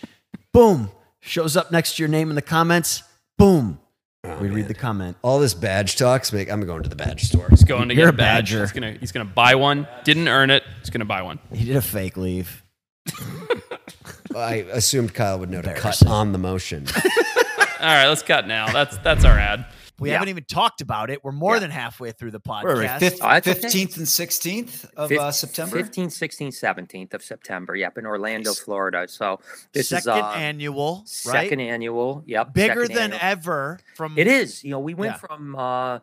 Boom. Shows up next to your name in the comments. Boom. Oh, we read the comment. All this badge talks make I'm going to the badge store. He's going to You're get a a badge. badger. He's gonna he's gonna buy one. Didn't earn it. He's gonna buy one. He did a fake leave. *laughs* I assumed Kyle would know to cut on the motion. *laughs* All right, let's cut now. That's that's our ad. We Yeah. haven't even talked about it. We're more Yeah. than halfway through the Where are we? podcast. Fif- Oh, that's okay. 15th and 16th of Fif- uh, September? 15th, 16th, 17th of September. Yep, in Orlando, Nice. Florida. So this second is uh, annual, second right? annual. Yep, Bigger than annual. ever. From It is. You know, we went Yeah. from uh,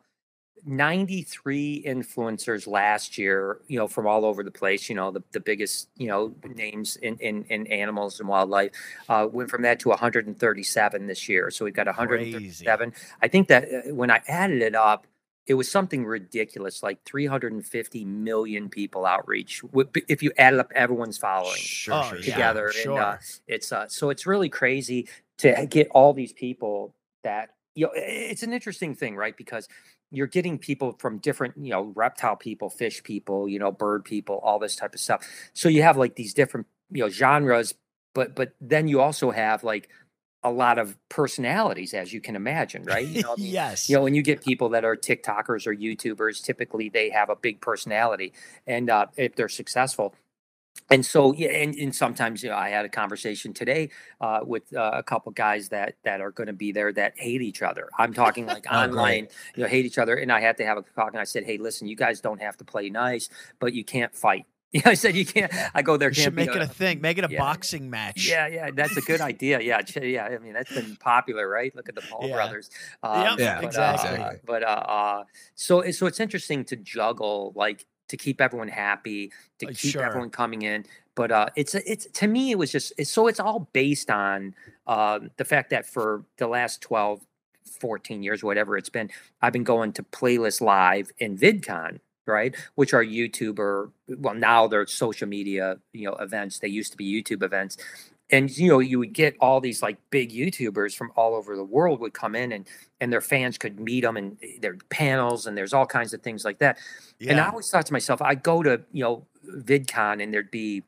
93 influencers last year, you know, from all over the place, you know, the, the biggest, you know, names in, in, in animals and wildlife. Uh, went from that to 137 this year. So we've got 137. I think that uh, when I added it up, it was something ridiculous, like 350 million people outreach. If you added up everyone's following Sure, Oh, sure, yeah. sure. together. sure. And uh, it's uh, so it's really crazy to get all these people that you know. It's an interesting thing, right? Because you're getting people from different, you know, reptile people, fish people, you know, bird people, all this type of stuff. So you have like these different, you know, genres, but but then you also have like a lot of personalities, as you can imagine, right? You know, I *laughs* mean, yes. you know, when you get people that are TikTokers or YouTubers, typically they have a big personality, and uh, if they're successful. And so, yeah, and, and sometimes you know, I had a conversation today uh, with uh, a couple guys that that are going to be there that hate each other. I'm talking like *laughs* Oh, great. online, you know, hate each other. And I had to have a talk, and I said, "Hey, listen, you guys don't have to play nice, but you can't fight." *laughs* Yeah, I said you can't. I go there. you can't should make it a thing. Make it a yeah. boxing match. yeah, yeah, that's a good idea. Yeah, yeah. I mean, that's been popular, right? Look at the Paul Yeah. brothers. Yep, Yeah, but, exactly. Uh, but uh, uh, so so it's interesting to juggle, like to keep everyone happy, to Uh, keep sure. everyone coming in. But uh, it's it's to me, it was just it's, so it's all based on um, the fact that for the last 12, 14 years, whatever it's been, I've been going to Playlist Live and VidCon, right? Which are YouTuber, well, now they're social media, you know, events. They used to be YouTube events. And you know, you would get all these like big YouTubers from all over the world would come in and and their fans could meet them and their panels and there's all kinds of things like that. yeah. And I always thought to myself, I go to, you know, VidCon and there'd be,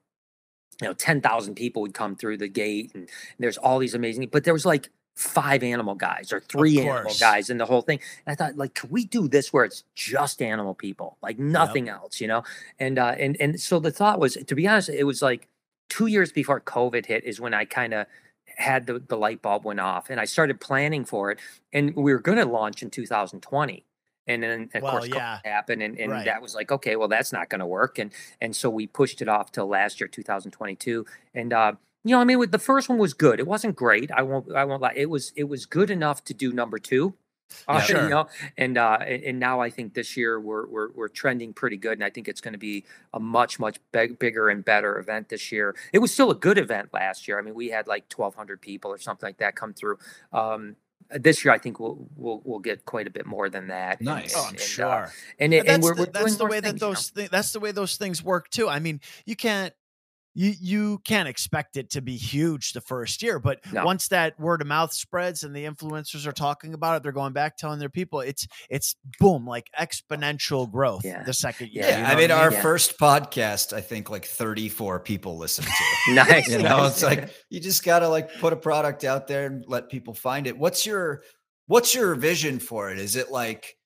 you know, 10,000 people would come through the gate and there's all these amazing, but there was like five animal guys or three animal guys in the whole thing. And I thought, like, can we do this where it's just animal people, like nothing else, you know? And, uh, and, and so the thought was, to be honest, it was like two years before COVID hit is when I kind of had the, the light bulb went off and I started planning for it. And we were going to launch in 2020. And then of Well, course yeah. COVID happened and, and Right. that was like, okay, well that's not going to work. And, and so we pushed it off till last year, 2022. And, uh, you know, I mean, with the first one was good. It wasn't great. I won't, I won't lie. It was, it was good enough to do number two. Uh, Sure. You know, and uh, and, and now I think this year we're we're we're trending pretty good, and I think it's going to be a much much big, bigger and better event this year. It was still a good event last year. I mean, we had like twelve hundred people or something like that come through. Um, this year, I think we'll we'll we'll get quite a bit more than that. and- Nice. Oh, I'm and, uh, sure. and, And and, that's we're, the, we're that's doing the more way things, that you know? those thi- that's the way those things work too. I mean, you can't you you can't expect it to be huge the first year, but No. once that word of mouth spreads and the influencers are talking about it, they're going back telling their people. It's it's boom like exponential growth Yeah. the second year. Yeah, you I know mean, our Yeah. first podcast, I think like 34 people listened to. *laughs* nice. you know, nice. it's like you just gotta like put a product out there and let people find it. What's your what's your vision for it? Is it like,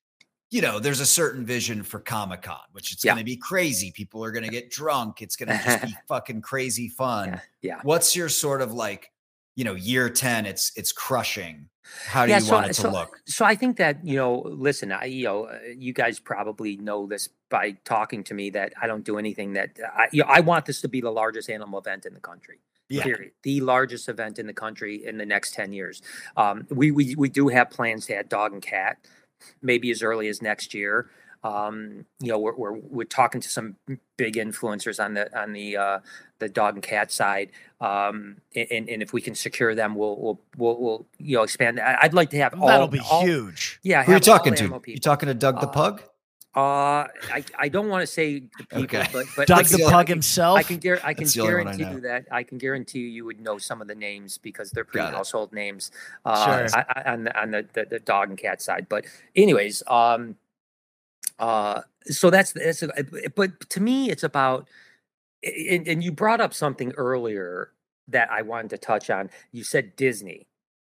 you know, there's a certain vision for Comic Con, which it's Yeah. gonna be crazy. People are gonna get drunk. It's gonna just be *laughs* fucking crazy fun. yeah, yeah. What's your sort of like you know, year 10, it's it's crushing. How do Yeah, you so- want it to so- look? So I think that you know, listen, I you know, uh, you guys probably know this by talking to me that I don't do anything that I you know, I want this to be the largest animal event in the country. Yeah. Period. The largest event in the country in the next ten years. Um, we we we do have plans to add dog and cat, maybe as early as next year. Um, you know, we're, we're we're talking to some big influencers on the on the uh, the dog and cat side. Um, and, and if we can secure them, we'll we'll we'll, we'll you know expand. I'd like to have all That'll be all- huge. Yeah, Who are you talking to? You talking to Doug the Uh, Pug? Uh, I, I don't want to say the people, Okay. but but Doug I the can- Pug I can, himself. I can, guar- I can That's the only one I guarantee you that I can guarantee you you would know some of the names because they're pretty Got it. household names uh, Sure. I- I- on the on the, the the dog and cat side. But anyways, um, uh, so that's that's a, but to me it's about and, and you brought up something earlier that I wanted to touch on. You said Disney.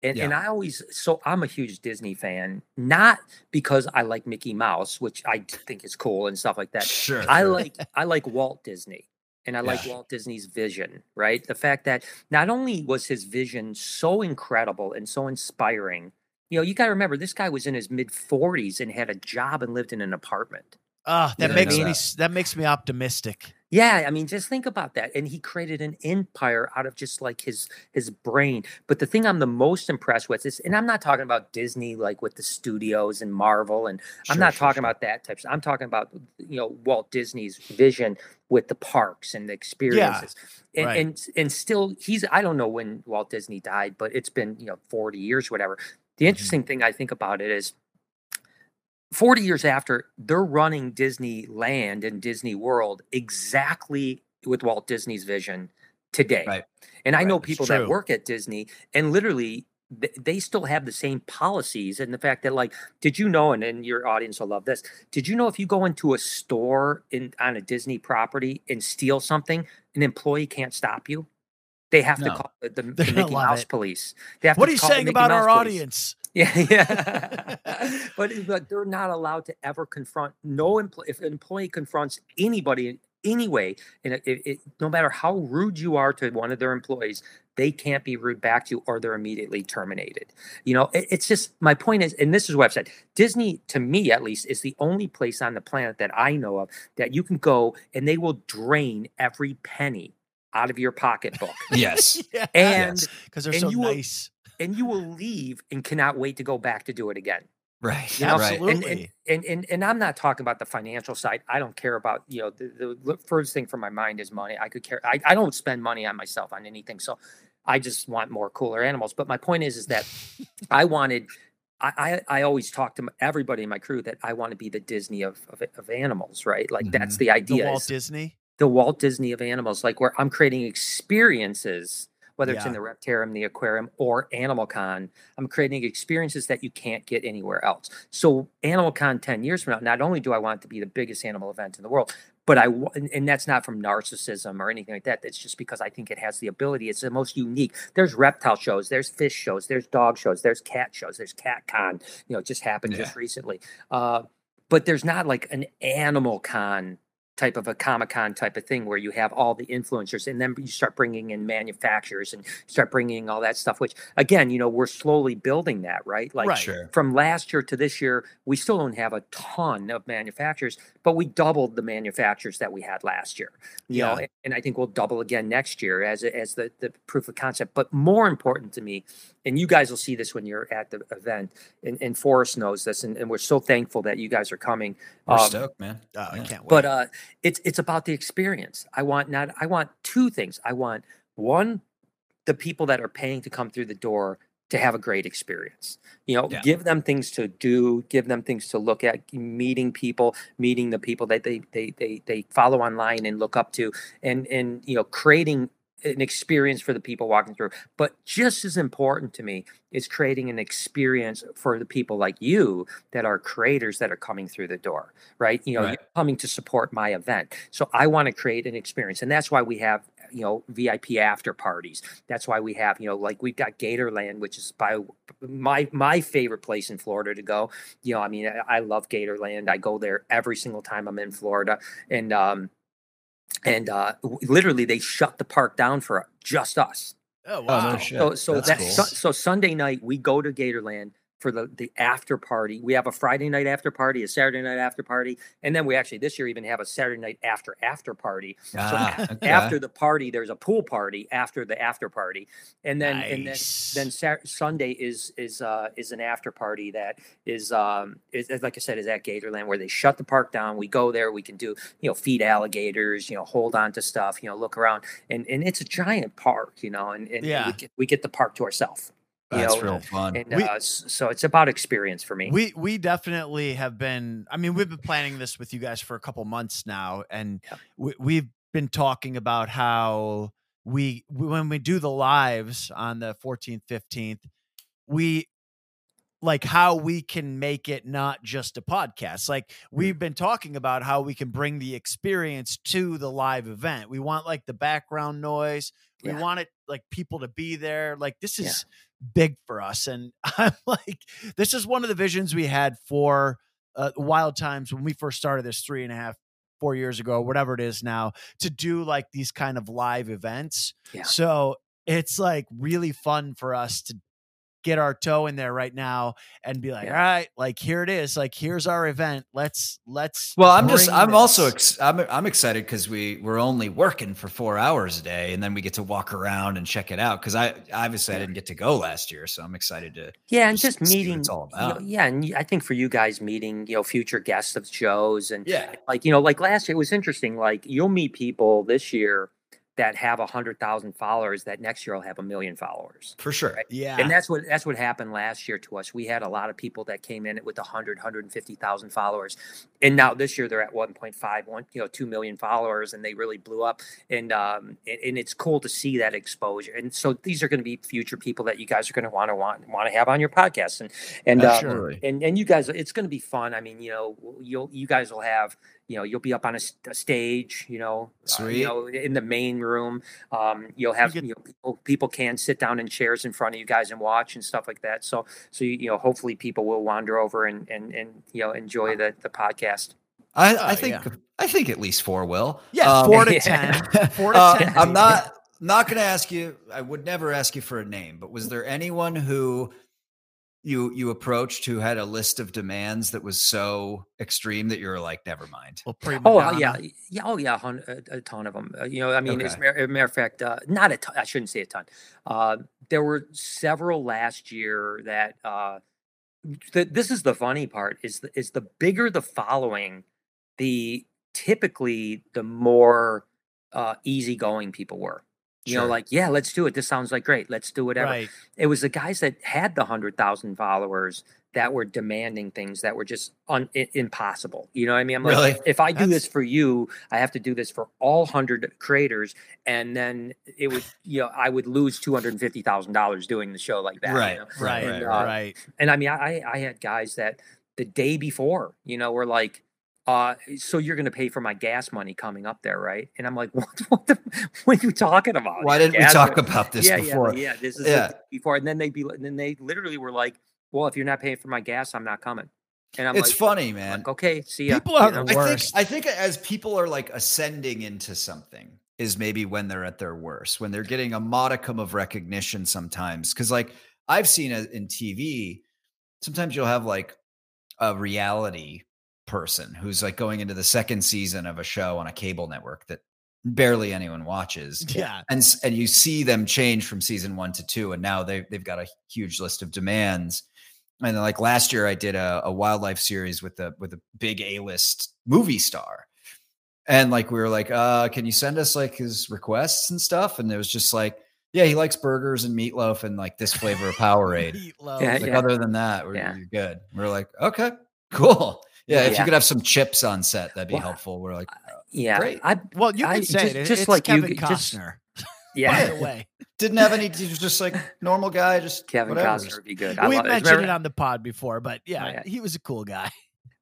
And, and I always so I'm a huge Disney fan, not because I like Mickey Mouse, which I think is cool and stuff like that. Sure. I sure. like I like Walt Disney and I like Walt Disney's vision, right? The fact that not only was his vision so incredible and so inspiring, you know, you got to remember this guy was in his mid 40s and had a job and lived in an apartment. Ah, that Yeah, makes me that. that makes me optimistic. Yeah, I mean, just think about that. And he created an empire out of just like his his brain. But the thing I'm the most impressed with is, and I'm not talking about Disney like with the studios and Marvel, and I'm not sure, talking sure. about that type. Of, I'm talking about you know Walt Disney's vision with the parks and the experiences. And, right. and and still, he's I don't know when Walt Disney died, but it's been you know 40 years, whatever. The Mm-hmm. interesting thing I think about it is 40 years after, they're running Disneyland and Disney World exactly with Walt Disney's vision today. Right. And I Right, know people that work at Disney and literally th- they still have the same policies and the fact that like did you know and, and your audience will love this did you know if you go into a store in on a disney property and steal something an employee can't stop you they have to call the, the, *laughs* They're the gonna Mickey Mouse it. police. They have What to are you saying about Mouse our police. audience? *laughs* Yeah, yeah. *laughs* but but they're not allowed to ever confront no empl- if an employee confronts anybody in any way, and it, it, it- no matter how rude you are to one of their employees, they can't be rude back to you, or they're immediately terminated. You know, it- it's just my point is, and this is what I've said. Disney, to me at least, is the only place on the planet that I know of that you can go and they will drain every penny out of your pocketbook. yes. *laughs* yeah, And because they're and so you will- nice. And you will leave and cannot wait to go back to do it again. Right. You know, right. Absolutely. and, and, and and and I'm not talking about the financial side. I don't care about you know the, the first thing from my mind is money. I could care. I, I don't spend money on myself on anything. So I just want more cooler animals. But my point is is that I wanted. I, I, I always talk to everybody in my crew that I want to be the Disney of, of, of animals, right? Like that's mm-hmm. the The idea. Walt is Disney. the Walt Disney of animals, like where I'm creating experiences, whether it's in the Reptarium, the aquarium, or Animal Con. I'm creating experiences that you can't get anywhere else. So Animal Con 10 years from now, not only do I want it to be the biggest animal event in the world, but I and, that's not from narcissism or anything like that. It's just because I think it has the ability. It's the most unique. There's reptile shows, there's fish shows, there's dog shows, there's cat shows, there's Cat Con. You know, it just happened just recently. Uh, but there's not like an Animal Con type of a Comic Con type of thing where you have all the influencers and then you start bringing in manufacturers and start bringing all that stuff, which again, you know, we're slowly building that, right? Like Right. Sure. from last year to this year, we still don't have a ton of manufacturers, but we doubled the manufacturers that we had last year. You know, Yeah. and- and I think we'll double again next year as as the, the proof of concept. But more important to me, and you guys will see this when you're at the event, and, and Forrest knows this, and, and we're so thankful that you guys are coming. We're Um, stoked, man. Oh, I can't wait. but uh it's it's about the experience. I want not i want two things. I want one the people that are paying to come through the door to have a great experience. You know Yeah. give them things to do give them things to look at meeting people meeting the people that they they they, they follow online and look up to and and you know creating an experience for the people walking through. But just as important to me is creating an experience for the people like you that are creators that are coming through the door right? You know Right. you're coming to support my event. So i want to create an experience. And that's why we have you know vip after parties. That's why we have you know like we've got gatorland which is by my my favorite place in florida to go. You know i mean i, I love gatorland. I go there every single time i'm in florida. And um and uh literally they shut the park down for just us Oh Oh, wow. no shit. So so That's that cool. so, so Sunday night we go to Gatorland for the the after party. We have a Friday night after party, a Saturday night after party, and then we actually this year even have a Saturday night after after party. Ah, so okay. after the party, there's a pool party after the after party, and then and then then Sat- Sunday is is uh is an after party that is um is is- like I said is at Gatorland where they shut the park down. We go there, we can do you know feed alligators, you know hold on to stuff, you know look around, and and it's a giant park, you know, and, and Yeah. we get, we get the park to ourselves. You That's know, real fun. and We- uh, so it's about experience for me. We we definitely have been. I mean, we've been planning this with you guys for a couple months now, and Yeah. we, we've been talking about how we when we do the lives on the 14th, 15th, we like how we can make it not just a podcast. Like we've been talking about how we can bring the experience to the live event. We want like the background noise. We Yeah. want it like people to be there. Like this Yeah. Big for us. And *laughs* I'm like, this is one of the visions we had for uh, Wild Times when we first started this three and a half, four years ago, whatever it is now, to do like these kind of live events. Yeah. So it's like really fun for us to get our toe in there right now and be like, Yeah. all right, like here it is. Like here's our event. Let's let's Well, I'm just I'm also ex- I'm I'm excited because we we're only working for four hours a day, and then we get to walk around and check it out. Because I obviously I didn't get to go last year, so I'm excited to. yeah, and just just meeting. it's all you know, yeah, and I think for you guys meeting, you know, future guests of shows and Yeah, like you know like last year it was interesting like you'll meet people this year that have a hundred thousand followers that next year will have a million followers for sure. Right. yeah. and that's what that's what happened last year to us we had a lot of people that came in with 100 150000 followers and now this year they're at 1.5 one you know 2 million followers and they really blew up and um and, and it's cool to see that exposure and so these are going to be future people that you guys are going to want to want want to have on your podcast and and uh, and and you guys it's going to be fun i mean you know you'll you guys will have you know you'll be up on a stage you know uh, Sweet. you know in the main room um you'll have get- you know people people can sit down in chairs in front of you guys and watch and stuff like that so so you, you know hopefully people will wander over and and and you know enjoy the the podcast I, Oh, I think yeah. I think at least four will. yeah, Um, four to *laughs* yeah. ten. Four *laughs* to Uh, ten. I'm not not going to ask you. I would never ask you for a name, but was there anyone who you you approached who had a list of demands that was so extreme that you were like, never mind? Well, prima *laughs* Oh uh, donna. yeah, yeah, oh yeah, a, a ton of them. Uh, you know, I mean, as a Okay. matter, a matter of fact, uh, not a ton. I shouldn't say a ton. Uh, there were several last year that. Uh, th- this is the funny part: is the, is the bigger the following, the typically the more uh, easygoing people were. You know, like yeah, let's do it. This sounds like great. Let's do whatever Right. it was the guys that had the hundred thousand followers that were demanding things that were just un- impossible. You know what I mean? I'm like, Really? if I do That's- this for you, I have to do this for all hundred creators, and then it would, *sighs* you know, I would lose two hundred and fifty thousand dollars doing the show like that. you Right, know? Right. And, Right. uh, right. And I mean, I I had guys that the day before, you know, were like. Uh, so you're going to pay for my gas money coming up there, right? And I'm like, *laughs* what? What, the, what are you talking about? Why didn't we talk money?" about this yeah, before? Yeah, yeah, this is Yeah. it before. And then they'd be, and then they literally were like, "Well, if you're not paying for my gas, I'm not coming." And I'm like, It's like, funny, I'm man. like, okay, see ya. People are you know? the I think worst. I think as people are like ascending into something is maybe when they're at their worst, when they're getting a modicum of recognition sometimes. Cause like I've seen in TV, sometimes you'll have like a reality person who's like going into the second season of a show on a cable network that barely anyone watches. Yeah. And and you see them change from season 1 to 2 and now they they've got a huge list of demands. And then like last year I did a, a wildlife series with a with a big A-list movie star. And like we were like, uh, can you send us like his requests and stuff? And it was just like, yeah, he likes burgers and meatloaf and like this flavor of *laughs* Powerade. Meatloaf. Yeah, like yeah. other than that, we're, Yeah. you're good. We're like, okay, cool. Yeah, if Yeah. you could have some chips on set, that'd be Well, helpful. We're like, uh, yeah, Great. I Well, you can I- say just- it. just it's like you Kevin just- Costner. *laughs* yeah. By the way, didn't have any. He was just like *laughs* normal guy, just Kevin whatever. Costner would be good. We've mentioned Remember- it on the pod before, but yeah, oh, yeah. he was a cool guy.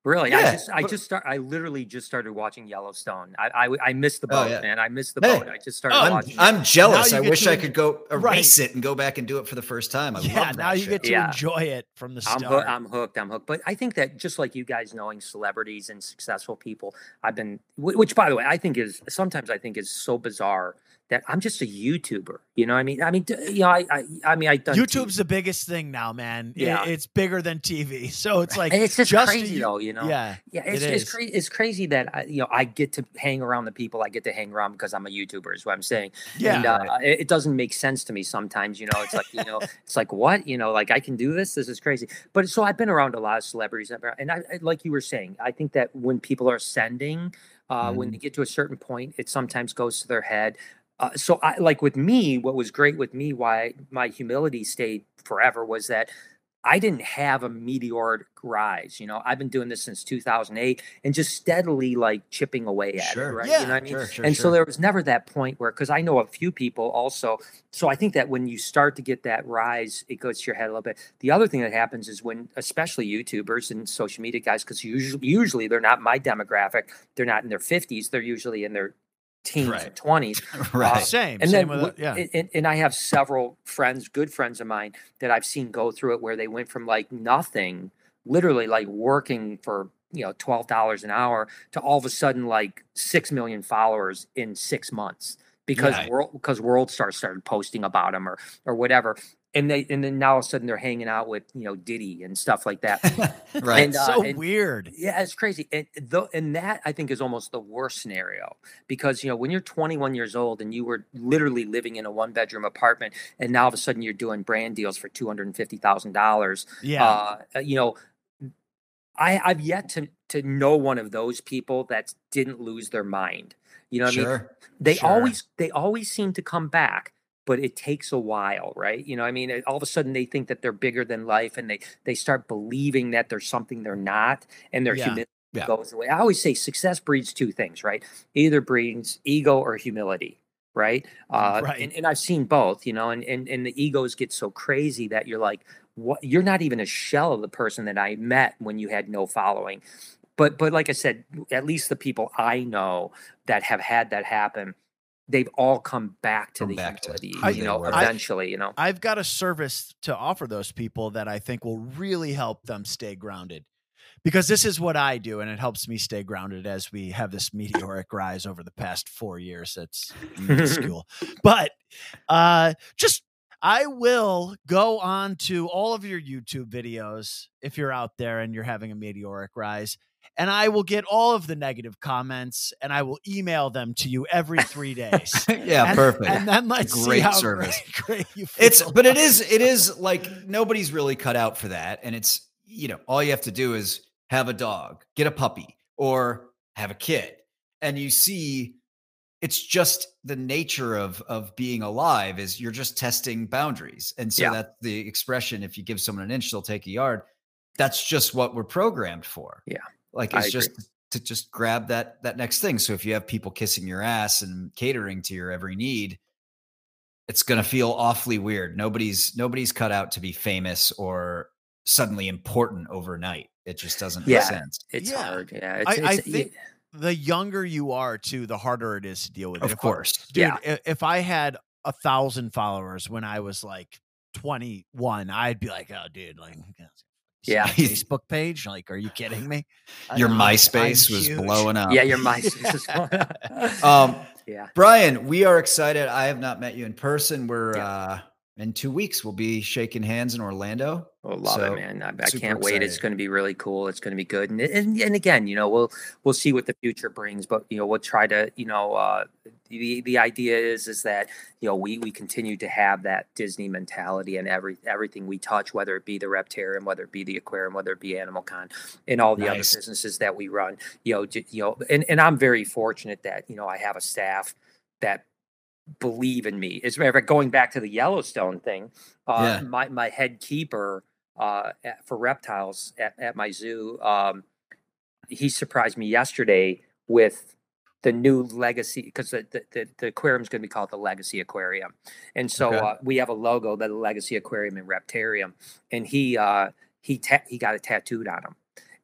Really, Yeah, I just, I just start, I literally just started watching Yellowstone. I, I, I missed the Oh, boat, yeah. man. I missed the Hey, boat. I just started Oh, I'm, watching. it. I'm jealous. I wish I could go erase Right. it and go back and do it for the first time. I yeah, love now that you get to. Yeah. enjoy it from the I'm, start. I'm hooked. I'm hooked. But I think that just like you guys knowing celebrities and successful people, I've been, which by the way, I think is sometimes I think is so bizarre that I'm just a YouTuber. You know what I mean? I mean, d- you know, I, I, I mean, I done YouTube's TV. the biggest thing now, man. It- Yeah. it's bigger than TV. *laughs* So it's like And it's just, just crazy you- though, you know. Yeah, Yeah, it's it it's, cra- it's crazy that I, you know I get to hang around the people I get to hang around because I'm a YouTuber. Is what I'm saying. yeah. and uh, it, it doesn't make sense to me sometimes. You know, it's like you know, *laughs* it's like what you know, like I can do this. This is crazy. But so I've been around a lot of celebrities, and I, I like you were saying, I think that when people are sending, uh, when they get to a certain point, it sometimes goes to their head. Uh, so I like with me, what was great with me, why my humility stayed forever was that I didn't have a meteoric rise. You know, I've been doing this since 2008 and just steadily like chipping away at Sure. it. Right. Yeah, You know what I mean? Sure, sure, and so there was never that point where, because I know a few people also. So I think that when you start to get that rise, it goes to your head a little bit. The other thing that happens is when, especially YouTubers and social media guys, because usually, usually they're not my demographic. They're not in their 50s. They're usually in their teens Right. and 20s. *laughs* right. Um, same. And same then, with yeah. and- and, and I have several friends, good friends of mine, that I've seen go through it where they went from like nothing, literally like working for you know twelve dollars an hour, to all of a sudden like six million followers in six months because Yeah. world because World Star started posting about them or or whatever. And they and then now all of a sudden they're hanging out with you know Diddy and stuff like that. *laughs* right. And, uh, so and- weird. Yeah, it's crazy. And though, and that I think is almost the worst scenario because you know when you're 21 years old and you were literally living in a one bedroom apartment, and now all of a sudden you're doing brand deals for 250 thousand dollars. Yeah. Uh, you know, I I've yet to to know one of those people that didn't lose their mind. You know what I mean? they Sure. always they always seem to come back but it takes a while right you know i mean all of a sudden they think that they're bigger than life and they they start believing that there's something they're not and their Yeah. humility Yeah. goes away i always say success breeds two things right either breeds ego or humility right uh Right. And, and i've seen both you know and, and and the egos get so crazy that you're like what you're not even a shell of the person that i met when you had no following but but like i said at least the people i know that have had that happen they've all come back to Come the back humility who you they know were. I- eventually you know I've got a service to offer those people that I think will really help them stay grounded. Because this is what I do, and it helps me stay grounded as we have this meteoric rise over the past four years. It's minuscule. *laughs* but uh just I will go on to all of your YouTube videos if you're out there and you're having a meteoric rise. And I will get all of the negative comments and I will email them to you every three days. *laughs* yeah, And- perfect. And then let's see Great how service. Great, *laughs* great it's but it is it is like nobody's really cut out for that and it's you know all you have to do is have a dog get a puppy or have a kid and you see it's just the nature of of being alive is you're just testing boundaries and so Yeah. that's the expression if you give someone an inch they'll take a yard that's just what we're programmed for Yeah, like I it's just to just grab that that next thing so if you have people kissing your ass and catering to your every need it's going to feel awfully weird. Nobody's nobody's cut out to be famous or suddenly important overnight. It just doesn't Yeah. make sense. it's Yeah. hard yeah I, it's, I it's- think the younger you are, too, the harder it is to deal with it. Of If I- course. dude, Yeah. if I had a thousand followers when I was like 21, I'd be like, oh, dude, like, Yeah. Facebook page. Like, are you kidding me? Your I'm- MySpace I'm was huge. blowing up. yeah your mind *laughs* Um, yeah Brian, we are excited. I have not met you in person. We're Yeah. uh in two weeks. We'll be shaking hands in Orlando. I love So, it, man. I, I can't wait. It's going to be really cool. It's going to be good. And, and and again, you know, we'll we'll see what the future brings. But you know, we'll try to, you know, uh, the the idea is is that you know we we continue to have that Disney mentality and every everything we touch, whether it be the Reptarium, whether it be the aquarium, whether it be Animal Con, and all the Nice. other businesses that we run. You know, you know, and and I'm very fortunate that you know I have a staff that believe in me. As a matter of fact, going back to the Yellowstone thing, uh, Yeah. my my head keeper uh, at, for reptiles at, at my zoo, um, he surprised me yesterday with the new legacy because the, the, the, aquarium is going to be called the Legesea Aquarium, and so Okay. uh, we have a logo, the Legesea Aquarium and Reptarium, and he uh, he ta- he got it tattooed on him.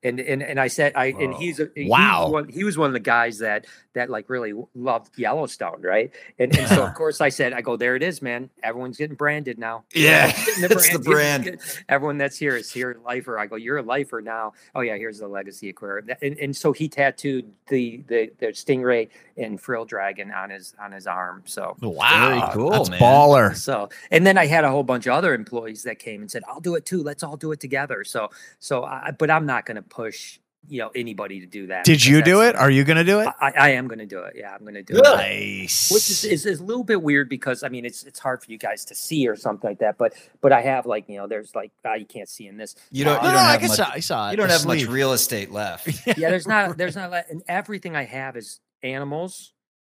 And, and and I said I and he's a, he was Wow. one, he was one of the guys that that like really loved Yellowstone, right? And, and so of *laughs* course I said, I go, there it is, man. Everyone's getting branded now. Yeah, Everyone's *laughs* getting it's the brand. *laughs* Everyone that's here is here lifer. I go, you're a lifer now. Oh yeah, here's the Legesea aquarium. That- And, and so he tattooed the, the the stingray and frill dragon on his on his arm. So Wow, Very cool, that's man. baller. so, and then I had a whole bunch of other employees that came and said, "I'll do it too. Let's all do it together." So, so, I, but I'm not going to push, you know, anybody to do that. Did you do it? Are you gonna do it? I, I am going to do it. Yeah, I'm going to do Good. it. Nice. Which is, is, is a little bit weird because I mean it's it's hard for you guys to see or something like that. But but I have like you know there's like uh, you can't see in this. You don't. Uh, no, you don't I have guess much. I, I saw it. You don't the have much real estate left. *laughs* yeah, there's not there's not and everything I have is animals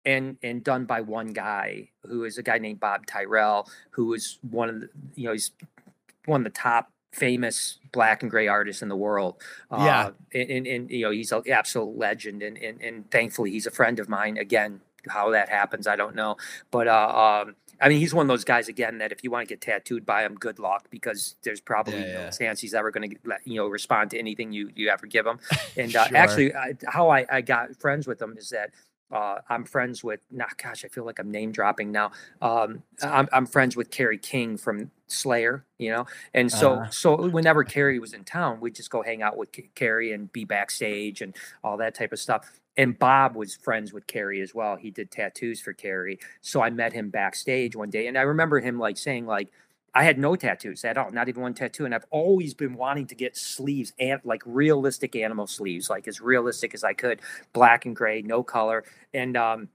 and and done by one guy who is a guy named Bob Tyrrell who is one of the you know he's one of the top famous black and gray artist in the world. Yeah. Uh, and, and and you know he's an absolute legend and and and thankfully he's a friend of mine again. How that happens, I don't know, but uh, um, I mean, he's one of those guys again that if you want to get tattooed by him, good luck because there's probably Yeah, no yeah. chance he's ever going to you know respond to anything you you ever give him. *laughs* And uh, Sure. actually, I, how I, I got friends with him is that uh, I'm friends with. Nah, gosh, I feel like I'm name dropping now. Um, I'm I'm friends with Kerry King from Slayer, you know, and so Uh-huh. so whenever Kerry was in town, we'd just go hang out with Ca- Kerry and be backstage and all that type of stuff. And Bob was friends with Kerry as well. He did tattoos for Kerry, so I met him backstage one day, and I remember him like saying like. I had no tattoos at all, not even one tattoo. And I've always been wanting to get sleeves and like realistic animal sleeves, like as realistic as I could, black and gray, no color. And um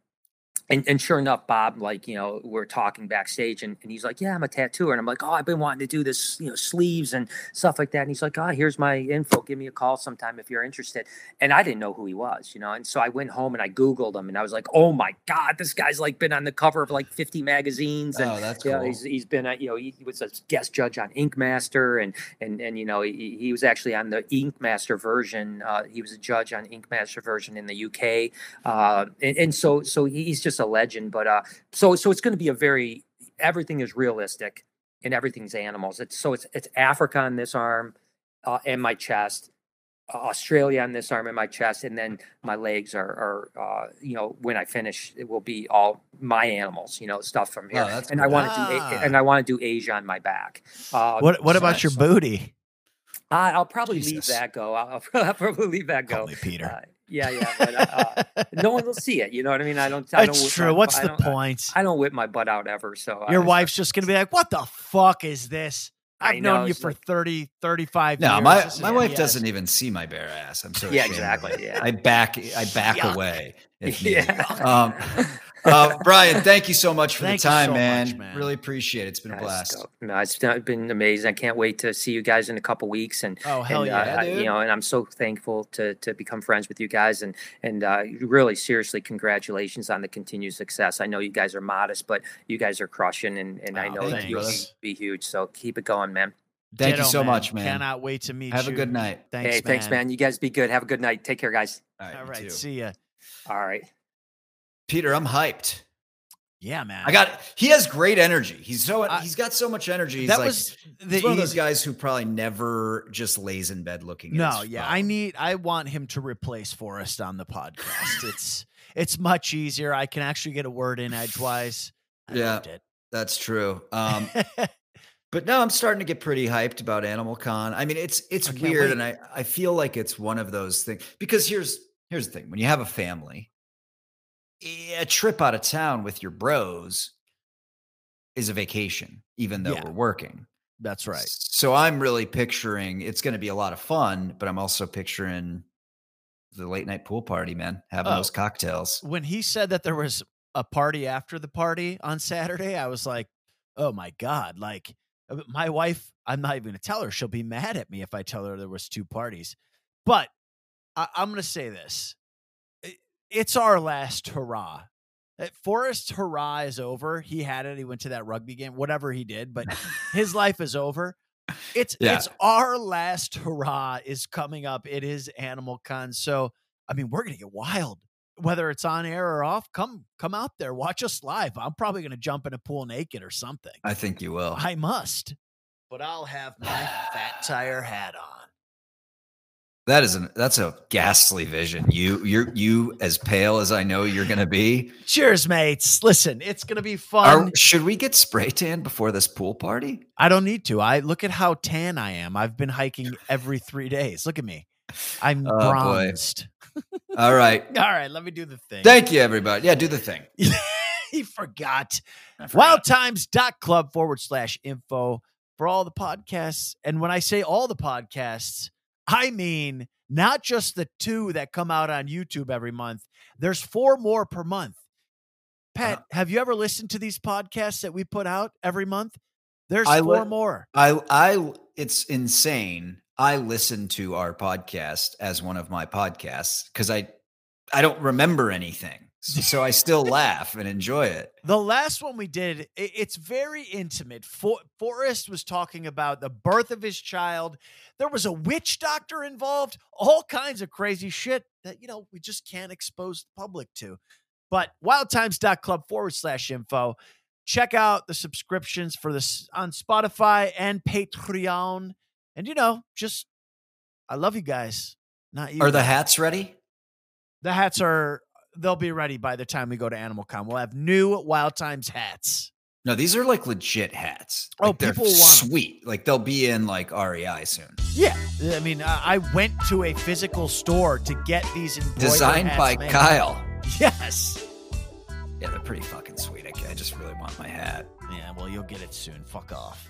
and, and sure enough, Bob, like, you know, we're talking backstage and, and he's like, Yeah, I'm a tattooer. And I'm like, Oh, I've been wanting to do this, you know, sleeves and stuff like that. And he's like, Oh, here's my info. Give me a call sometime if you're interested. And I didn't know who he was, you know. And so I went home and I Googled him and I was like, Oh my God, this guy's like been on the cover of like 50 magazines. And Oh, that's yeah, cool. he's, he's been, a, you know, he was a guest judge on Ink Master, and and and you know, he, he was actually on the Ink Master version. Uh, he was a judge on Ink Master version in the UK, uh, and, and so so he's just a legend. But uh, so so it's going to be a very everything is realistic and everything's animals. It's so it's it's Africa on this arm, uh, and my chest. uh, Australia on this arm and my chest, and then my legs are, are uh, you know, when I finish, it will be all my animals, you know, stuff from here. Oh, and I want to do, Ah. And I want to do Asia on my back. Uh, What What about your Nice. booty? *laughs* I'll probably leave that go. I'll, I'll probably leave that go. Peter. Yeah, yeah, but uh, uh, no one will see it. You know what I mean? I don't. I don't It's true. my- What's I the don't- I- point? I, don't whip my butt out ever. So Your I- wife's just gonna be like, "What the fuck is this?" I I've known you for like- 30, 35 No, years. my This is my wife BS." doesn't even see my bare ass. I'm so Yeah, ashamed of exactly, yeah. I back I back Yuck. away. If. *laughs* Yeah. Um, *laughs* uh, Brian, thank you so much for the time, so man. much, man. Really appreciate it. It's been a blast. So, No, it's been amazing. I can't wait to see you guys in a couple weeks. And Oh hell and, yeah! uh, I- dude. you know, and I'm so thankful to to become friends with you guys. And and uh, really, seriously, congratulations on the continued success. I know you guys are modest, but you guys are crushing, and and I know that you, you'll be huge. So keep it going, man. Thank you Ditto, so much, man. Cannot wait to meet Have you. Have a good night. Thanks, hey, thanks, man. You guys be good. Have a good night. Take care, guys. All right, All you right, see ya. All right. Peter, I'm hyped. Yeah, man. I got. He has great energy. He's so. I- he's got so much energy. He's that like, was the he's one of those guys who probably never just lays in bed looking. at No, yeah, I need. I want him to replace Forrest on the podcast. it's it's much easier. I can actually get a word in edgewise. I Yeah. loved it. That's true. Um, *laughs* But now I'm starting to get pretty hyped about Animal Con. I mean, it's it's weird, wait. and I I feel like it's one of those things because here's here's the thing: when you have a family, a trip out of town with your bros is a vacation, even though Yeah. we're working. That's right. So I'm really picturing it's going to be a lot of fun, but I'm also picturing the late night pool party, man, having Oh. those cocktails. When he said that there was a party after the party on Saturday, I was like, "Oh my god!" Like uh, my wife, I'm not even going to tell her. She'll be mad at me if I tell her there was two parties. But I, I'm going to say this: it's our last hurrah. Uh, Forrest hurrah is over. He had it. He went to that rugby game, whatever he did, but *laughs* his life is over. It's Yeah. it's our last hurrah is coming up. It is Animal Con. So I mean, we're gonna get wild. Whether it's on air or off, come come out there, watch us live. I'm probably gonna jump in a pool naked or something. I think you will. I must. But I'll have my fat tire hat on. That is an that's a ghastly vision. You you're you as pale as I know you're gonna be. Cheers, mates. Listen, it's gonna be fun. Are, should we get spray tan before this pool party? I don't need to. I look at how tan I am. I've been hiking every three days. Look at me. I'm Oh, bronzed. All right. *laughs* All right, let me do the thing. Thank you, everybody. Yeah, do the thing. *laughs* he forgot. Forgot. Wildtimes.club forward slash info for all the podcasts. And when I say all the podcasts, I mean not just the two that come out on YouTube every month. There's four more per month. Pat, Uh-huh. have you ever listened to these podcasts that we put out every month? There's I four li- more. I I it's insane. I listen to our podcast as one of my podcasts because I I don't remember anything. So, I still laugh and enjoy it. *laughs* The last one we did, i- it's very intimate. For- Forrest was talking about the birth of his child. There was a witch doctor involved, all kinds of crazy shit that, you know, we just can't expose the public to. But wildtimes.club forward slash info. Check out the subscriptions for this on Spotify and Patreon. And, you know, just, I love you guys. Not you. Are the hats ready? The hats are, they'll be ready by the time we go to Animal Con. We'll have new Wild Times hats. No, these are like legit hats. Oh, Like, they're people want sweet. Like they'll be in like REI soon. Yeah, I mean, I went to a physical store to get these Designed by made. Kyle. Yes. Yeah, they're pretty fucking sweet. I, I just really want my hat. Yeah, well, you'll get it soon. Fuck off.